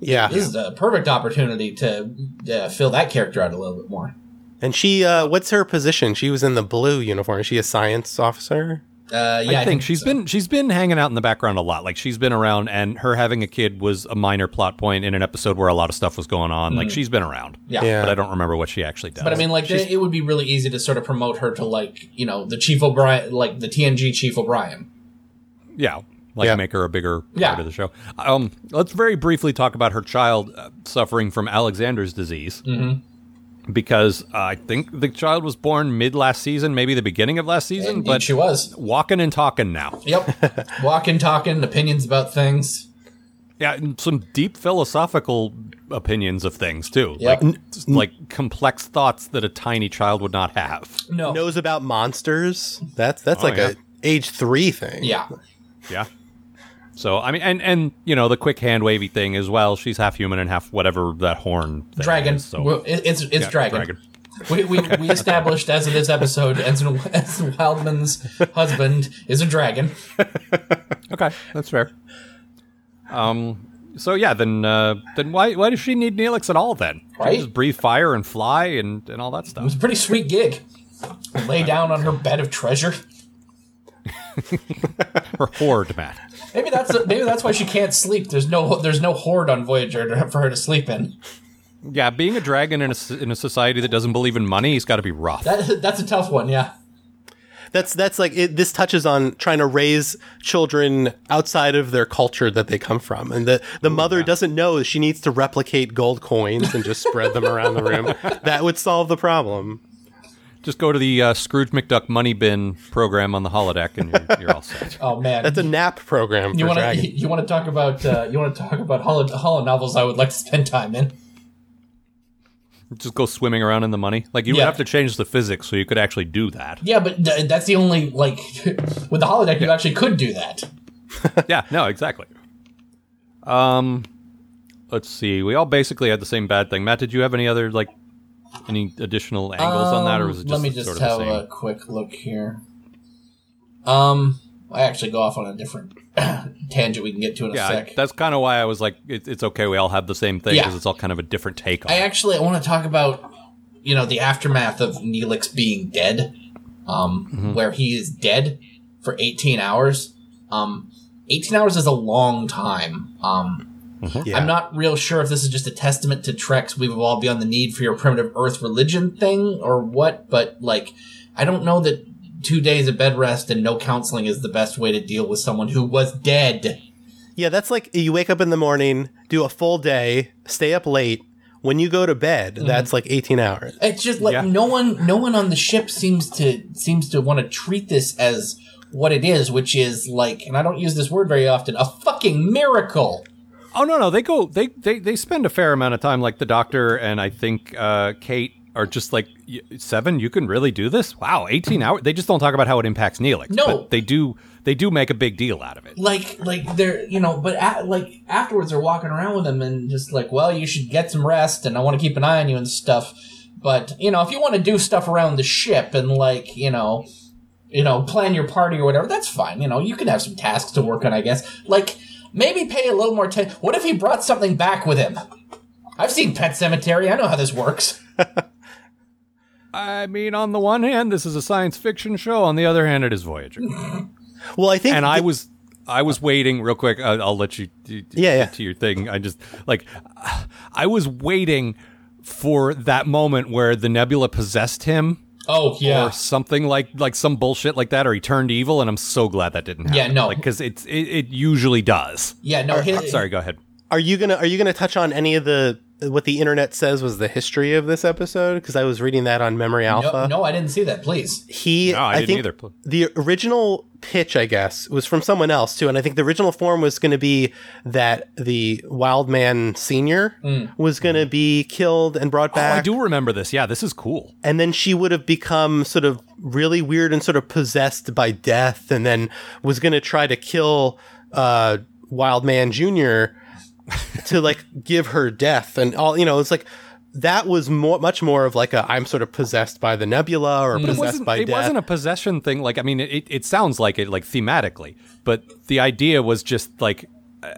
yeah. this is a perfect opportunity to uh, fill that character out a little bit more. And she, uh, what's her position? She was in the blue uniform. Is she a science officer? Uh, yeah, I think she's so. been she's been hanging out in the background a lot. Like she's been around, and her having a kid was a minor plot point in an episode where a lot of stuff was going on. Like she's been around, Mm. Yeah. Yeah. but I don't remember what she actually does. But I mean, like, it would be really easy to sort of promote her to, like, you know, the Chief O'Brien, like the TNG Chief O'Brien. yeah, like Yeah. make her a bigger Yeah. part of the show. Um, let's very briefly talk about her child uh, suffering from Alexander's disease. Mm-hmm. Because uh, I think the child was born mid last season, maybe the beginning of last season, Indeed, but she was. walking and talking now. Yep. Walking, talking, opinions about things. Yeah, and some deep philosophical opinions of things too. Yep. Like, just, like complex thoughts that a tiny child would not have. No. Knows about monsters. That's that's Oh, like yeah. a age three thing. Yeah. Yeah. So I mean, and and you know the quick hand wavy thing as well. She's half human and half whatever that horn. Dragon. Is, so Well, it- it's it's yeah, dragon. We, we, we <laughs> established as of this episode, Ensign, Ensign Wildman's husband is a dragon. <laughs> Okay, that's fair. Um. So yeah, then uh, then why why does she need Neelix at all then? She Right. just breathe fire and fly and and all that stuff. It was a pretty sweet gig. Lay down on her bed of treasure. Her horde, Matt. Maybe that's maybe that's why she can't sleep. There's no there's no horde on Voyager to- for her to sleep in. Yeah, being a dragon in a s- in a society that doesn't believe in money, has got to be rough. That that's a tough one. Yeah. That's that's like it, this touches on trying to raise children outside of their culture that they come from, and the the mother doesn't know she needs to replicate gold coins and just spread them around the room. <laughs> That would solve the problem. Just go to the uh, Scrooge McDuck money bin program on the holodeck, and you're, you're all set. <laughs> Oh man. That's a nap program you want to <laughs> you want to talk about uh, you want to talk about holo, holo novels I would like to spend time in. Just go swimming around in the money. Like you Yeah. would have to change the physics so you could actually do that. Yeah, but th- that's the only like <laughs> with the holodeck you actually could do that. yeah, no, exactly. Um, let's see. We all basically had the same bad thing. Matt, did you have any other like any additional angles on that, or was it just Um, Let me just sort of have a quick look here. Um, I actually go off on a different <coughs> tangent we can get to in a yeah, I- sec. that's kind of why I was like, it, it's okay. We all have the same thing Yeah. because it's all kind of a different take on I it. actually I want to talk about you know the aftermath of Neelix being dead, um, Mm-hmm. where he is dead for 18 hours. Um, 18 hours is a long time. Um, Yeah. I'm not real sure if this is just a testament to Trek's "We've evolved beyond the need for your primitive Earth religion" thing or what, but like, I don't know that two days of bed rest and no counseling is the best way to deal with someone who was dead. Yeah, that's like you wake up in the morning, do a full day, stay up late. When you go to bed, Mm-hmm. that's like 18 hours. It's just like Yeah. no one, no one on the ship seems to seems to want to treat this as what it is, which is like, and I don't use this word very often, a fucking miracle. Oh no, no, they go they they they spend a fair amount of time like the doctor and I think uh Kate are just like seven. You can really do this? Wow, eighteen hours. They just don't talk about how it impacts Neelix. No. but they do. They do make a big deal out of it. like like they're you know but at, like afterwards they're walking around with him and just like well you should get some rest and i want to keep an eye on you and stuff but you know if you want to do stuff around the ship and like you know you know plan your party or whatever that's fine you know you can have some tasks to work on i guess like maybe pay a little more attention what if he brought something back with him i've seen Pet Sematary i know how this works I mean, on the one hand, this is a science fiction show. On the other hand, it is Voyager. <laughs> Well, I think and I was I was waiting real quick. I, I'll let you d- d- Yeah, yeah. to your thing. I just like I was waiting for that moment where the nebula possessed him oh yeah or something like like some bullshit like that or he turned evil and I'm so glad that didn't happen. Yeah, no. Like cuz it's it, it usually does. yeah no his, Sorry, go ahead. Are you gonna Are you gonna touch on any of the what the internet says was the history of this episode? Because I was reading that on Memory Alpha. No, no, I didn't see that. Please. He, No, I didn't think either. the original pitch, I guess, was from someone else too, and I think the original form was going to be that the Wildman Senior was going to be killed and brought Oh, I do remember this. Yeah, this is cool. and then she would have become sort of really weird and sort of possessed by death, and then was going to try to kill uh, Wildman Junior to like give her death and all. You know, it's like. That was more, much more of like a I'm sort of possessed by the nebula or It possessed by it death. It wasn't a possession thing. Like, I mean, it, it sounds like it, like thematically, but the idea was just like uh,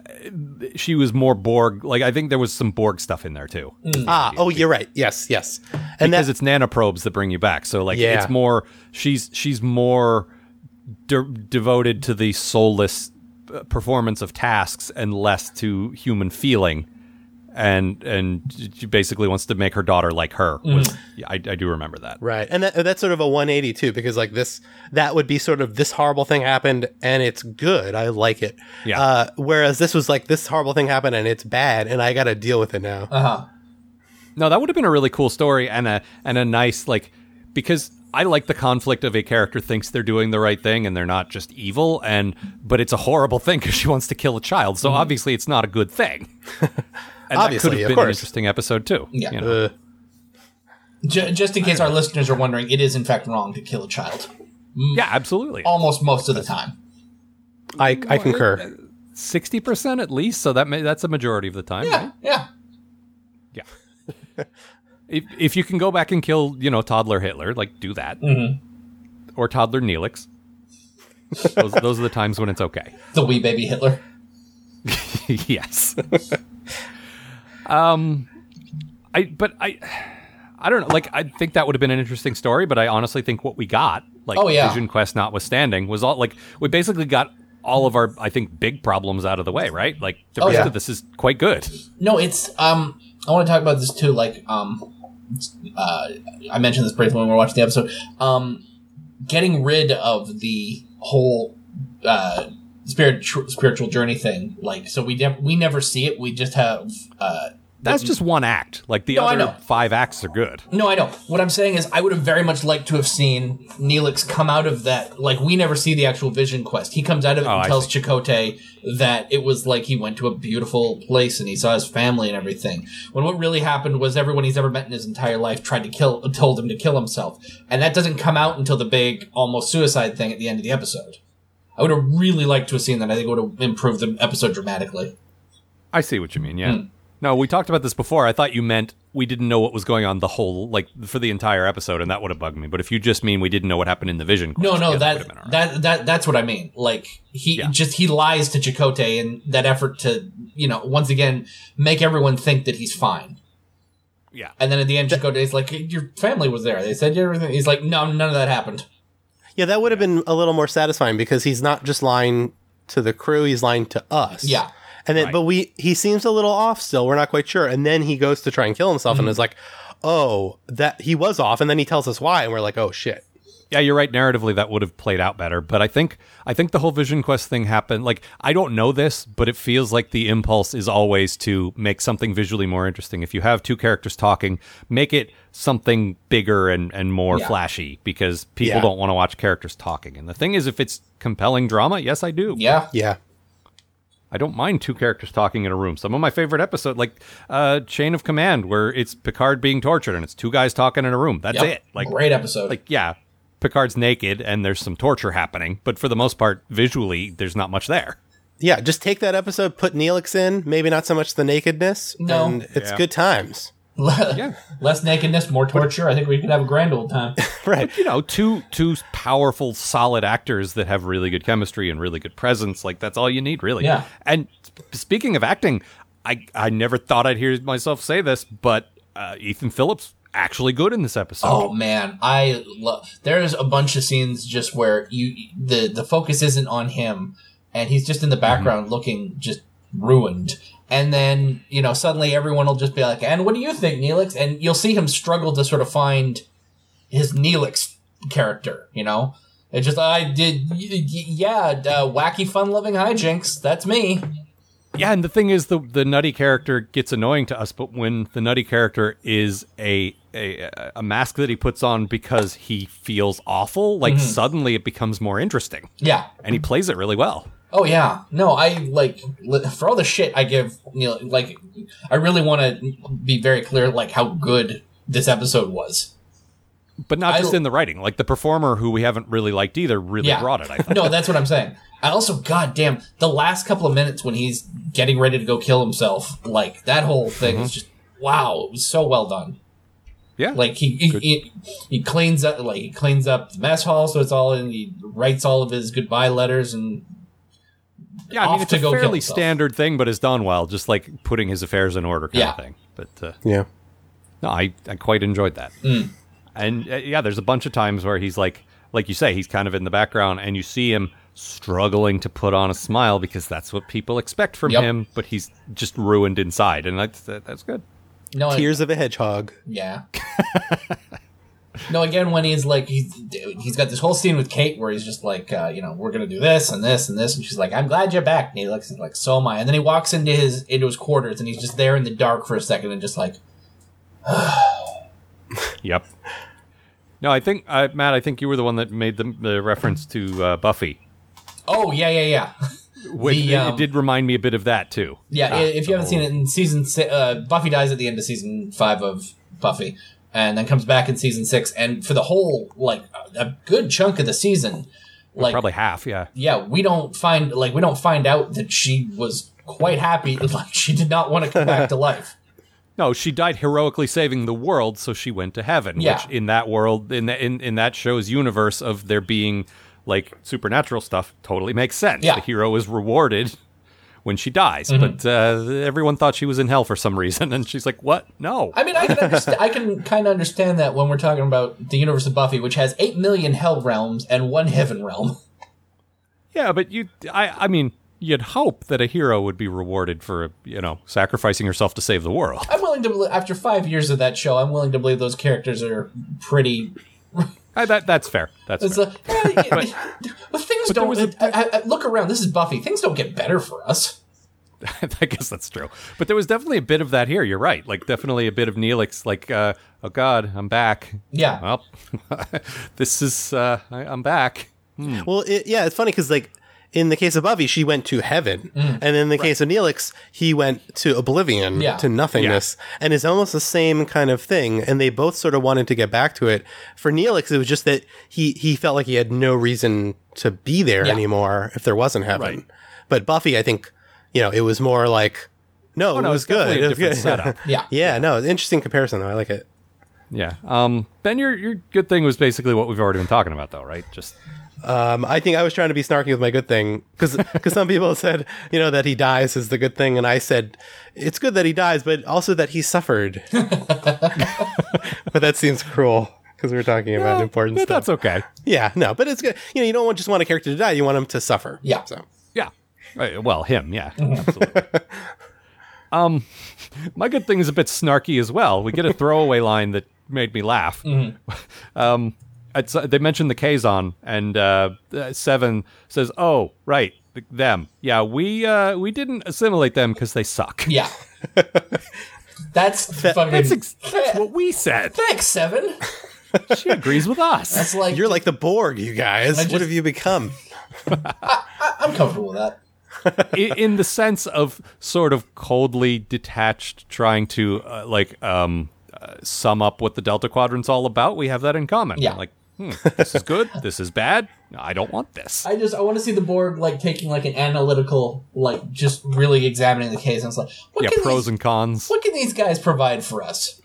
she was more Borg. Like, I think there was some Borg stuff in there too. ah, oh, you're right. Yes, yes. And because that, it's nanoprobes that bring you back. So like Yeah. it's more she's she's more de- devoted to the soulless performance of tasks and less to human feeling. And and she basically wants to make her daughter like her. Was, yeah, I, I do remember that. Right. And that, that's sort of a 180 too, because like this, that would be sort of this horrible thing happened and it's good. I like it. Yeah. Uh, whereas this was like this horrible thing happened and it's bad and I got to deal with it now. Uh huh. No, that would have been a really cool story and a and a nice like because I like the conflict of a character thinks they're doing the right thing and they're not just evil and but it's a horrible thing because she wants to kill a child. So mm-hmm. obviously it's not a good thing. <laughs> and Obviously, that could have been an interesting episode too. Yeah. you know? Uh, J- just in case our listeners are wondering, it is in fact wrong to kill a child. Mm. yeah, absolutely. Almost most of the time. I, I concur. Uh, sixty percent at least. So that may, that's a majority of the time. Yeah. right? Yeah. Yeah. <laughs> if if you can go back and kill, you know, toddler Hitler, like do that, or toddler Neelix. <laughs> those, those are the times when it's okay. The wee baby Hitler. <laughs> yes. um, I but I, I don't know. Like I think that would have been an interesting story, but I honestly think what we got, like Oh, yeah. Vision Quest notwithstanding, was all like we basically got all of our I think big problems out of the way, right? Like the Oh, rest yeah. of this is quite good. No, it's um. I want to talk about this too. Like um, uh, I mentioned this briefly when we were watching the episode. Um, getting rid of the whole uh spirit spiritual journey thing. Like, so we never we never see it. We just have uh. That's just one act. Like the No, I other five acts are good. No, I know. What I'm saying is, I would have very much liked to have seen Neelix come out of that. Like, we never see the actual Vision quest. He comes out of it Oh, and I tells. Chakotay that it was like he went to a beautiful place and he saw his family and everything. When what really happened was everyone he's ever met in his entire life tried to kill, told him to kill himself, and that doesn't come out until the big almost suicide thing at the end of the episode. I would have really liked to have seen that. I think it would have improved the episode dramatically. I see what you mean. Yeah. Hmm. No, we talked about this before. I thought you meant we didn't know what was going on the whole, like for the entire episode, and that would have bugged me. But if you just mean we didn't know what happened in the Vision, No, quest, no, yeah, that would've been all right. that that that's what I mean. Like he Yeah. just he lies to Chakotay in that effort to you know once again make everyone think that he's fine. yeah, And then at the end, Chakotay's like, "Your family was there. They said everything." He's like, "No, none of that happened." Yeah, that would have been a little more satisfying because he's not just lying to the crew; he's lying to us. Yeah. And then Right. but we he seems a little off still. We're not quite sure, and then he goes to try and kill himself, Mm-hmm. and is like, "Oh, that he was off," and then he tells us why, and we're like, "Oh shit." yeah. You're right. Narratively, that would have played out better. But I think I think the whole Vision Quest thing happened. Like I don't know this, but it feels like the impulse is always to make something visually more interesting. If you have two characters talking, make it something bigger and and more Yeah. flashy because people Yeah. don't want to watch characters talking. And the thing is, if it's compelling drama, yes, I do. Yeah, Yeah, I don't mind two characters talking in a room. Some of my favorite episodes, like uh, Chain of Command, where it's Picard being tortured and it's two guys talking in a room. That's Yep. it. Like, great episode. like yeah, Picard's naked and there's some torture happening, but for the most part, visually, there's not much there. yeah. Just take that episode, put Neelix in. Maybe not so much the nakedness. No. and it's Yeah. good times. Yeah, Less nakedness, more torture. I think we could have a grand old time. <laughs> Right. you know, two two powerful, solid actors that have really good chemistry and really good presence. Like that's all you need, really. Yeah. And speaking of acting, I I never thought I'd hear myself say this, but uh, Ethan Phillips actually good in this episode. Oh man, I love. There's a bunch of scenes just where you the the focus isn't on him, and he's just in the background looking just ruined. And then you know suddenly everyone will just be like, "And what do you think, Neelix?" And you'll see him struggle to sort of find his Neelix character. You know, it's just I did yeah, uh, wacky fun loving hijinks. That's me. Yeah, and the thing is, the the nutty character gets annoying to us, but when the nutty character is a a, a mask that he puts on because he feels awful, like suddenly it becomes more interesting, Yeah. and he plays it really well. Oh yeah. No, I like for all the shit I give. You know, like I really want to be very clear, like how good this episode was. But not I- just in the writing, like the performer who we haven't really liked either really Yeah. brought it. I thought. no, that's what I'm saying. I also, goddamn, the last couple of minutes when he's getting ready to go kill himself, like that whole thing Mm-hmm. is just wow. It was so well done. yeah, Like he he, he he cleans up like he cleans up the mess hall, so it's all in. He writes all of his goodbye letters and yeah. I mean, it's to a go fairly himself. standard thing, but it's done well, just like putting his affairs in order kind Yeah. of thing. But uh, Yeah. No, I, I quite enjoyed that. Mm. And uh, yeah, there's a bunch of times where he's like, like you say, he's kind of in the background, and you see him struggling to put on a smile because that's what people expect from Yep. him, but he's just ruined inside, and that's that, that's good. no I- Tears of a hedgehog. Yeah. <laughs> no, again, when he's like, he's, he's got this whole scene with Kate where he's just like, uh, you know, we're gonna do this and this and this, and she's like, I'm glad you're back. And he looks like, so am I. And then he walks into his into his quarters and he's just there in the dark for a second and just like, <sighs> Yep. No, I think uh, Matt. I think you were the one that made the, the reference to uh, Buffy, oh yeah, yeah, yeah, <laughs> which The, it- um, it did remind me a bit of that too. yeah. Ah, if you haven't so- seen it in season, uh, Buffy dies at the end of season five of Buffy, and then comes back in season six, and for the whole like a good chunk of the season, like probably half. Yeah. yeah, we don't find like we don't find out that she was quite happy. <laughs> Like she did not want to come back to life. <laughs> No, she died heroically saving the world, so she went to heaven. Yeah. Which in that world, in the, in in that show's universe of there being like supernatural stuff, totally makes sense. Yeah. The hero is rewarded when she dies, Mm-hmm. but uh, everyone thought she was in hell for some reason, and she's like, "What? No." I mean, I can. I can kind of understand that when we're talking about the universe of Buffy, which has eight million hell realms and one heaven realm. yeah, but you, I, I mean, you'd hope that a hero would be rewarded for you know sacrificing herself to save the world. I'm willing to, after five years of that show, I'm willing to believe those characters are pretty. I, that that's fair. That's It's fair. like, <laughs> well, things there don't. a- I, I, look around. This is Buffy. Things don't get better for us. <laughs> I guess that's true. But there was definitely a bit of that here. You're right. Like definitely a bit of Neelix. Like, uh, oh God, I'm back. Yeah. Well, <laughs> this is uh, I, I'm back. Well, it, yeah, it's funny because like in the case of Buffy, she went to heaven, and in the case of Neelix, he went to oblivion, Yeah. to nothingness, and it's almost the same kind of thing. And they both sort of wanted to get back to it. For Neelix, it was just that he he felt like he had no reason to be there Yeah. anymore if there wasn't heaven. Right. But Buffy, I think, you know, it was more like. No, Oh, no, it was good. It was good. Yeah. yeah, no, interesting comparison though. I like it. Yeah. Um, Ben, your your good thing was basically what we've already been talking about, though, right? Just Um, I think I was trying to be snarky with my good thing because <laughs> some people said you know that he dies is the good thing, and I said it's good that he dies, but also that he suffered. <laughs> but that seems cruel because we were talking about important yeah, stuff. that's okay. Yeah, no, but it's good. You know, you don't want, just want a character to die; you want him to suffer. Yeah. So Yeah. Uh, Well, him, yeah. Absolutely. <laughs> um, my good thing is a bit snarky as well. We get a throwaway line that made me laugh. <laughs> Um, it's, uh, they mentioned the Kazon, and uh, uh, Seven says, "Oh, right, them. Yeah, we uh, we didn't assimilate them because they suck. Yeah. <laughs> That's fucking. That's, ex- that's what we said. Thanks, Seven. <laughs> She agrees with us. That's like you're like the Borg, you guys. just- what have you become? I'm comfortable with that. I- in the sense of sort of coldly detached, trying to uh, like um, uh, sum up what the Delta Quadrant's all about. We have that in common. Yeah. like hmm, this is good. <laughs> this is bad. I don't want this. I just I want to see the Borg like taking like an analytical like just really examining the case and it's like what yeah, can pros these, and cons. what can these guys provide for us?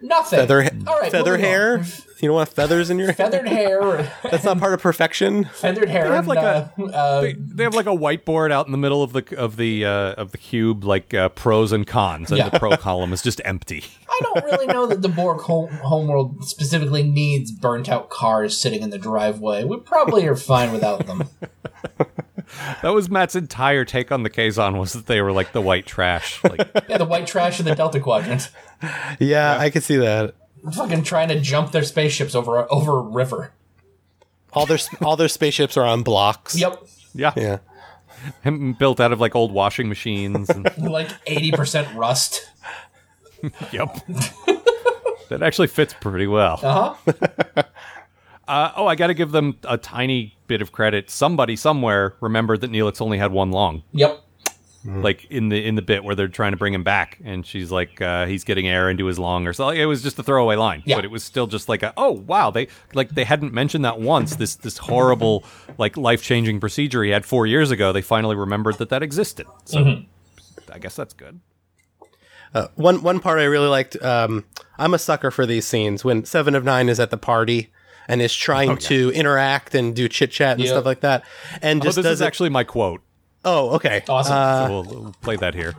Nothing. Feather, All right, feather hair. on. <laughs> You don't want feathers in your hair. Feathered hair. That's not part of perfection. feathered hair. They have and, like uh, uh, They, they have like a whiteboard out in the middle of the of the uh, of the cube, like uh, pros and cons, and Yeah. the pro column is just empty. I don't really know that the Borg home, homeworld specifically needs burnt out cars sitting in the driveway. We probably are fine without them. <laughs> That was Matt's entire take on the Kazon was that they were like the white trash. Like <laughs> Yeah, the white trash of the Delta Quadrant. Yeah, I could see that. Fucking trying to jump their spaceships over over a river. All their all their spaceships are on blocks. Yep. yeah, Yeah. him built out of like old washing machines. And, <laughs> like eighty percent rust. yep. <laughs> that actually fits pretty well. Uh huh. <laughs> Uh, oh, I got to give them a tiny bit of credit. Somebody somewhere remembered that Neelix only had one long. Yep. Like in the in the bit where they're trying to bring him back and she's like uh, he's getting air into his lung or something it was just a throwaway line Yeah. but it was still just like a, oh wow they like they hadn't mentioned that once this this horrible like life-changing procedure he had four years ago they finally remembered that that existed so i guess that's good Uh, one one part I really liked. Um, I'm a sucker for these scenes when Seven of Nine is at the party and is trying to interact and do chit chat and Yep. stuff like that, and oh this does is it- actually my quote Oh, okay. Awesome. Uh, so we'll, we'll play that here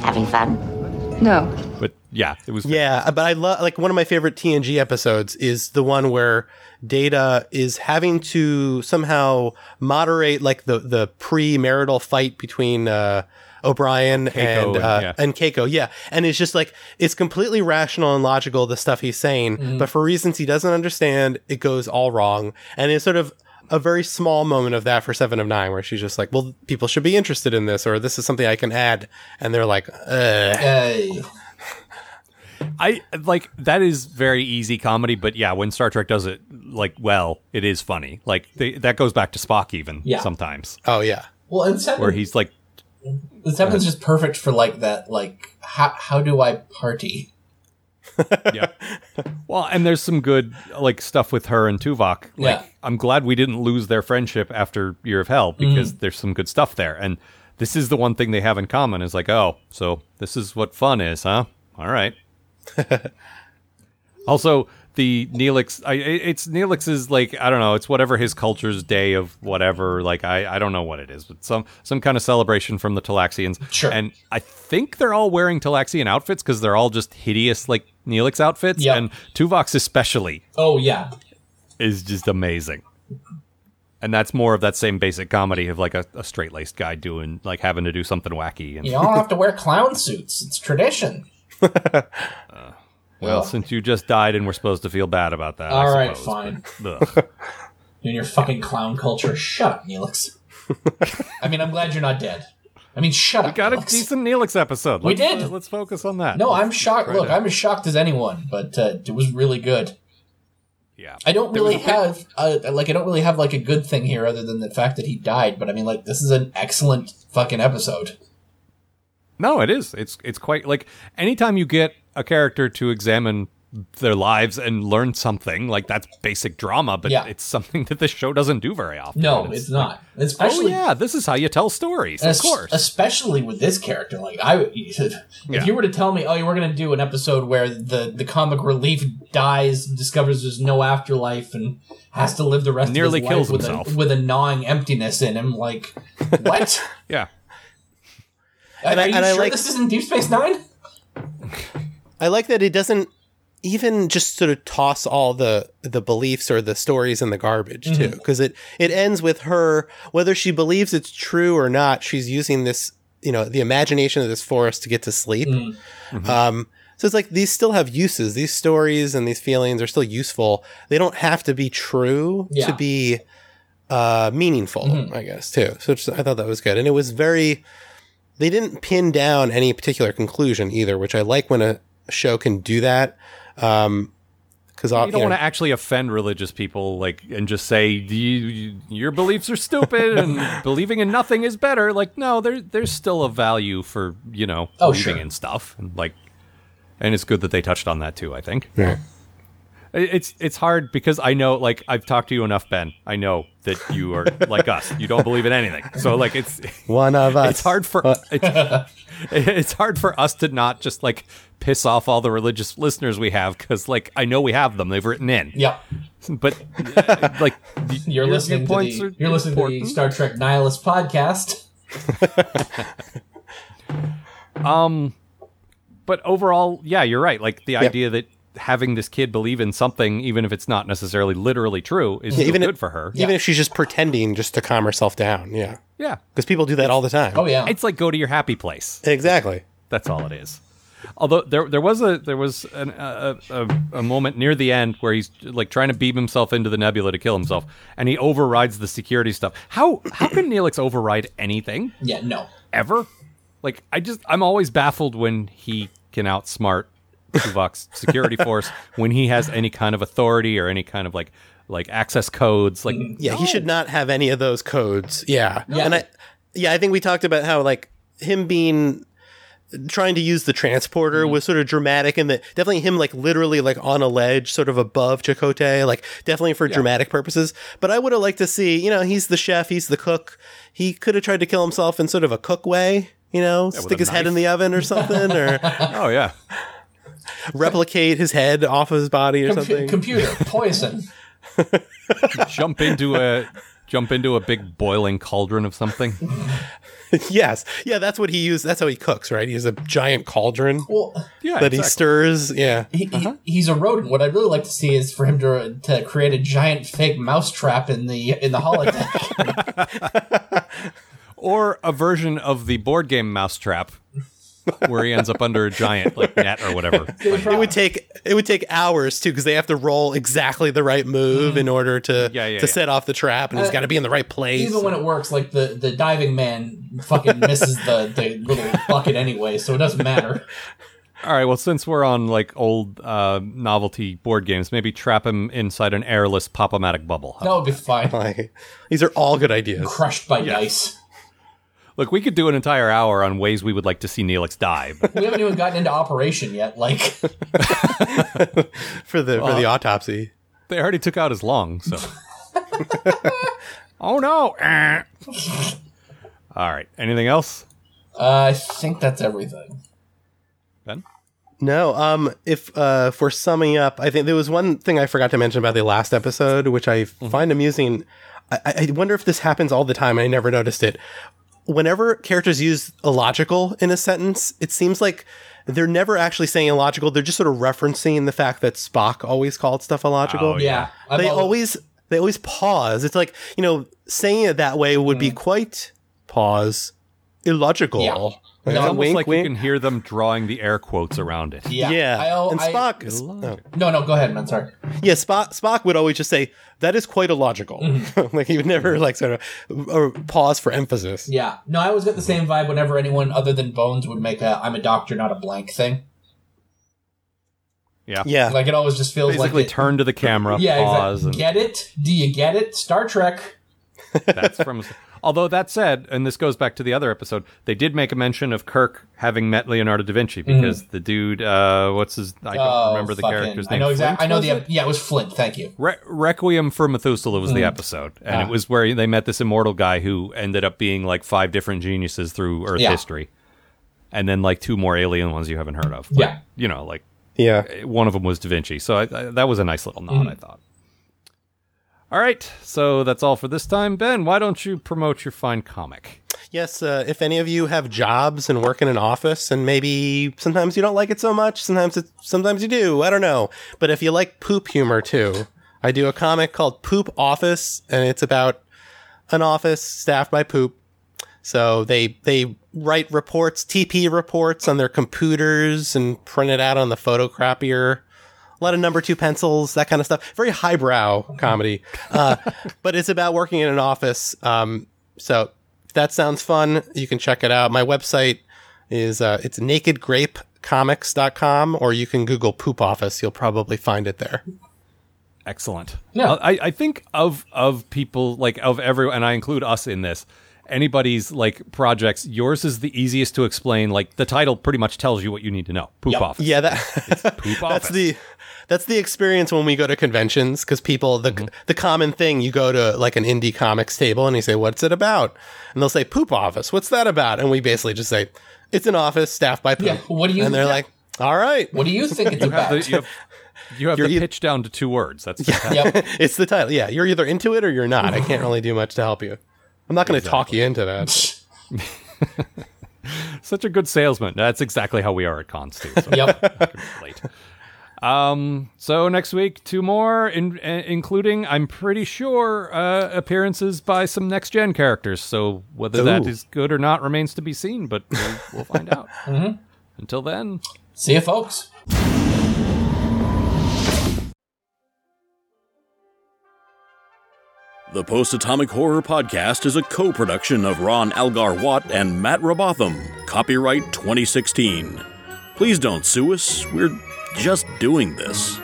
Having fun? No. but yeah it was Yeah, but I love like one of my favorite TNG episodes is the one where Data is having to somehow moderate like the the premarital fight between uh O'Brien and and- uh, yeah. and Keiko, yeah, and it's just like it's completely rational and logical the stuff he's saying, Mm-hmm. but for reasons he doesn't understand, it goes all wrong, and it's sort of a very small moment of that for Seven of Nine, where she's just like, "Well, people should be interested in this, or this is something I can add," and they're like, Ugh. Hey. I like that is very easy comedy, but yeah, when Star Trek does it like well, it is funny. Like they, that goes back to Spock even Yeah. sometimes, "Oh yeah." Well, and seven, where he's like, the seven's just perfect for like that. Like, how how do I party? Yeah. Well, and there's some good like stuff with her and Tuvok. Like, Yeah. I'm glad we didn't lose their friendship after Year of Hell because mm. there's some good stuff there, and this is the one thing they have in common is like, oh, so this is what fun is, huh? All right. <laughs> also, the Neelix, I, it's Neelix's like I don't know, it's whatever his culture's day of whatever. Like I, I don't know what it is, but some some kind of celebration from the Talaxians. Sure. And I think they're all wearing Talaxian outfits because they're all just hideous like Neelix outfits, Yep. and Tuvok's especially Oh yeah, is just amazing. And that's more of that same basic comedy of like a, a straight laced guy doing like having to do something wacky. And you don't have to wear <laughs> clown suits. It's tradition. Uh, well, since you just died and we're supposed to feel bad about that, all right, suppose. fine. Ugh. <laughs> You and your fucking clown culture. Shut up, Neelix. <laughs> I mean, I'm glad you're not dead. I mean, shut up. We got a decent Neelix episode. We Let's, did. uh, let's focus on that. No, Let's I'm shocked. Look, to- I'm as shocked as anyone, but uh, it was really good. yeah. I don't There really a have uh, like I don't really have like a good thing here other than the fact that he died. But I mean, like this is an excellent fucking episode. No, it is. It's it's quite like anytime you get a character to examine their lives and learn something, like that's basic drama, but Yeah. it's something that this show doesn't do very often. No, And it's, like, not. Oh, especially, oh yeah, this is how you tell stories. Of es- course. especially with this character. Like I, <laughs> if Yeah. you were to tell me, oh, you were going to do an episode where the the comic relief dies, discovers there's no afterlife, and has to live the rest Nearly of his kills life with himself. a, with a gnawing emptiness in him, like <laughs> what? yeah. And Are I- you and I sure like- this isn't Deep Space Nine? I like that it doesn't even just sort of toss all the the beliefs or the stories in the garbage too, because it it ends with her whether she believes it's true or not. She's using this, you know, the imagination of this forest to get to sleep. Um, so it's like these still have uses. These stories and these feelings are still useful. They don't have to be true Yeah. to be uh, meaningful, I guess too. So it's, I thought that was good, and it was very. They didn't pin down any particular conclusion either, which I like when a show can do that. Um, because You don't want to actually offend religious people, like, and just say you, you, your beliefs are stupid and <laughs> believing in nothing is better. Like, no, there, there's still a value for you know Oh, believing sure. in stuff, and like, and it's good that they touched on that too. I think Yeah. It- it's it's hard because I know, like, I've talked to you enough, Ben. I know that you are <laughs> like us. You don't believe in anything, so like, it's one of <laughs> us. it's hard for it's, <laughs> it's hard for us to not just like piss off all the religious listeners we have because like I know we have them. They've written in. Yeah. but uh, like You're your listening to the you're listening to the. Star Trek Nihilist podcast. Um, but overall, yeah, you're right. Like the idea that having this kid believe in something, even if it's not necessarily literally true, is still even good if- for her. Even if she's just pretending just to calm herself down. Yeah. Yeah, Because people do that all the time. Oh yeah. it's like go to your happy place. Exactly. That's all it is. Although there there was a there was an, a, a a moment near the end where he's like trying to beam himself into the nebula to kill himself, and he overrides the security stuff. How how can Neelix override anything Yeah, no. ever? Like I just I'm always baffled when he can outsmart Tuvok's security force when he has any kind of authority or any kind of like like access codes. Like mm-hmm. Yeah, he should not have any of those codes. Yeah. Yeah. And I yeah, I think we talked about how like him being trying to use the transporter mm-hmm. was sort of dramatic and that definitely him like literally like on a ledge sort of above Chakotay, like definitely for dramatic purposes. But I would have liked to see, you know, he's the chef, he's the cook. He could have tried to kill himself in sort of a cook way, you know, stick a his head in the oven or something or <laughs> oh yeah, replicate his head off of his body or Compu- something. computer poison. <laughs> jump into a jump into a big boiling cauldron of something. <laughs> yes. Yeah, that's what he used. That's how he cooks, right? He has a giant cauldron Well, Yeah, that he stirs. Yeah. he, he, uh-huh. he's a rodent. What I'd really like to see is for him to to create a giant fake mousetrap in the in the holodeck. <laughs> or a version of the board game Mousetrap, <laughs> where he ends up under a giant like net or whatever. <laughs> it would take it would take hours too because they have to roll exactly the right move in order to Mm-hmm. Yeah, yeah, to yeah. set off the trap, and he's got to be in the right place. Even when it works, like the, the diving man fucking misses the, the little bucket anyway, so it doesn't matter. <laughs> All right, well, since we're on like old uh, novelty board games, maybe trap him inside an airless pop-o-matic bubble. That would be fine. like, these are all good ideas. Crushed by dice. Look, we could do an entire hour on ways we would like to see Neelix die. but- We haven't even gotten into operation yet. Like, <laughs> for the for the autopsy. they already took out his lung, so. <laughs> oh no! Eh. All right. Anything else? uh, I think that's everything. Ben? No, um, if uh, if we're summing up, I think there was one thing I forgot to mention about the last episode, which I find amusing. I, I wonder if this happens all the time. I never noticed it. Whenever characters use illogical in a sentence, it seems like they're never actually saying illogical. They're just sort of referencing the fact that Spock always called stuff illogical. Oh, Yeah. I've they al- always they always pause. It's like you know saying it that way would be mm-hmm. quite pause illogical. Yeah. Like, No, It's Wink, almost like wink. you can hear them drawing the air quotes around it. Yeah. Yeah, I, al- and Spock. Illogical. oh. no, no, go ahead, man. Sorry. Yeah, Spock, Spock would always just say, that is quite illogical. Mm-hmm. <laughs> like he would never like sort of or pause for emphasis. Yeah. No, I always get the same vibe whenever anyone other than Bones would make a I'm a doctor, not a blank thing. Yeah. Yeah. Like, it always just feels Basically, like. it- turn to the camera, yeah, pause, exactly. Get it? Do you get it? Star Trek. that's from. <laughs> Although that said, and this goes back to the other episode, they did make a mention of Kirk having met Leonardo da Vinci because the dude, uh, what's his? I don't Oh, remember the fucking- character's I name. know exactly. I know the. it? Yeah, it was Flint. Thank you. Re- Requiem for Methuselah was the episode, and Ah. it was where they met this immortal guy who ended up being like five different geniuses through Earth Yeah. history, and then like two more alien ones you haven't heard of. But, Yeah. you know, like Yeah. one of them was Da Vinci, so I, I, that was a nice little nod. Mm-hmm. I thought. All right, so that's all for this time. Ben, why don't you promote your fine comic? Yes, uh, if any of you have jobs and work in an office and maybe sometimes you don't like it so much, sometimes it, sometimes you do, I don't know. But if you like poop humor too, I do a comic called Poop Office and it's about an office staffed by poop. So they they write reports, TP reports on their computers and print it out on the photocopier. A lot of number two pencils, that kind of stuff. Very highbrow comedy, uh, <laughs> but it's about working in an office. Um, so if that sounds fun, you can check it out. My website is uh, it's nakedgrapecomics.com, or you can Google Poop Office. You'll probably find it there. Excellent. Yeah. I, I think of of people like of everyone, and I include us in this. Anybody's like projects, yours is the easiest to explain. Like the title pretty much tells you what you need to know. Poop Yep. office. Yeah, that Poop <laughs> office. that's the that's the experience when we go to conventions because people the mm-hmm. the common thing you go to like an indie comics table and you say what's it about and they'll say poop office what's that about and we basically just say it's an office staffed by poop Yeah, what do you- and they're yeah. like all right What do you think it's You have about? the, you have, you have <laughs> You're the eith- pitch down to two words. That's fantastic. yep. <laughs> it's the title yeah you're either into it or you're not I can't really do much to help you I'm not going to talk you into that <laughs> Such a good salesman. That's exactly how we are at cons too. So Yep. Um, so next week, two more, in, uh, including I'm pretty sure uh, appearances by some next gen characters. So whether Ooh. that is good or not remains to be seen, but we'll, we'll <laughs> find out. Mm-hmm. Until then, see you, folks. The Post Atomic Horror Podcast is a co production of Ron Algar Watt and Matt Robotham. Copyright 2016. Please don't sue us. We're just doing this.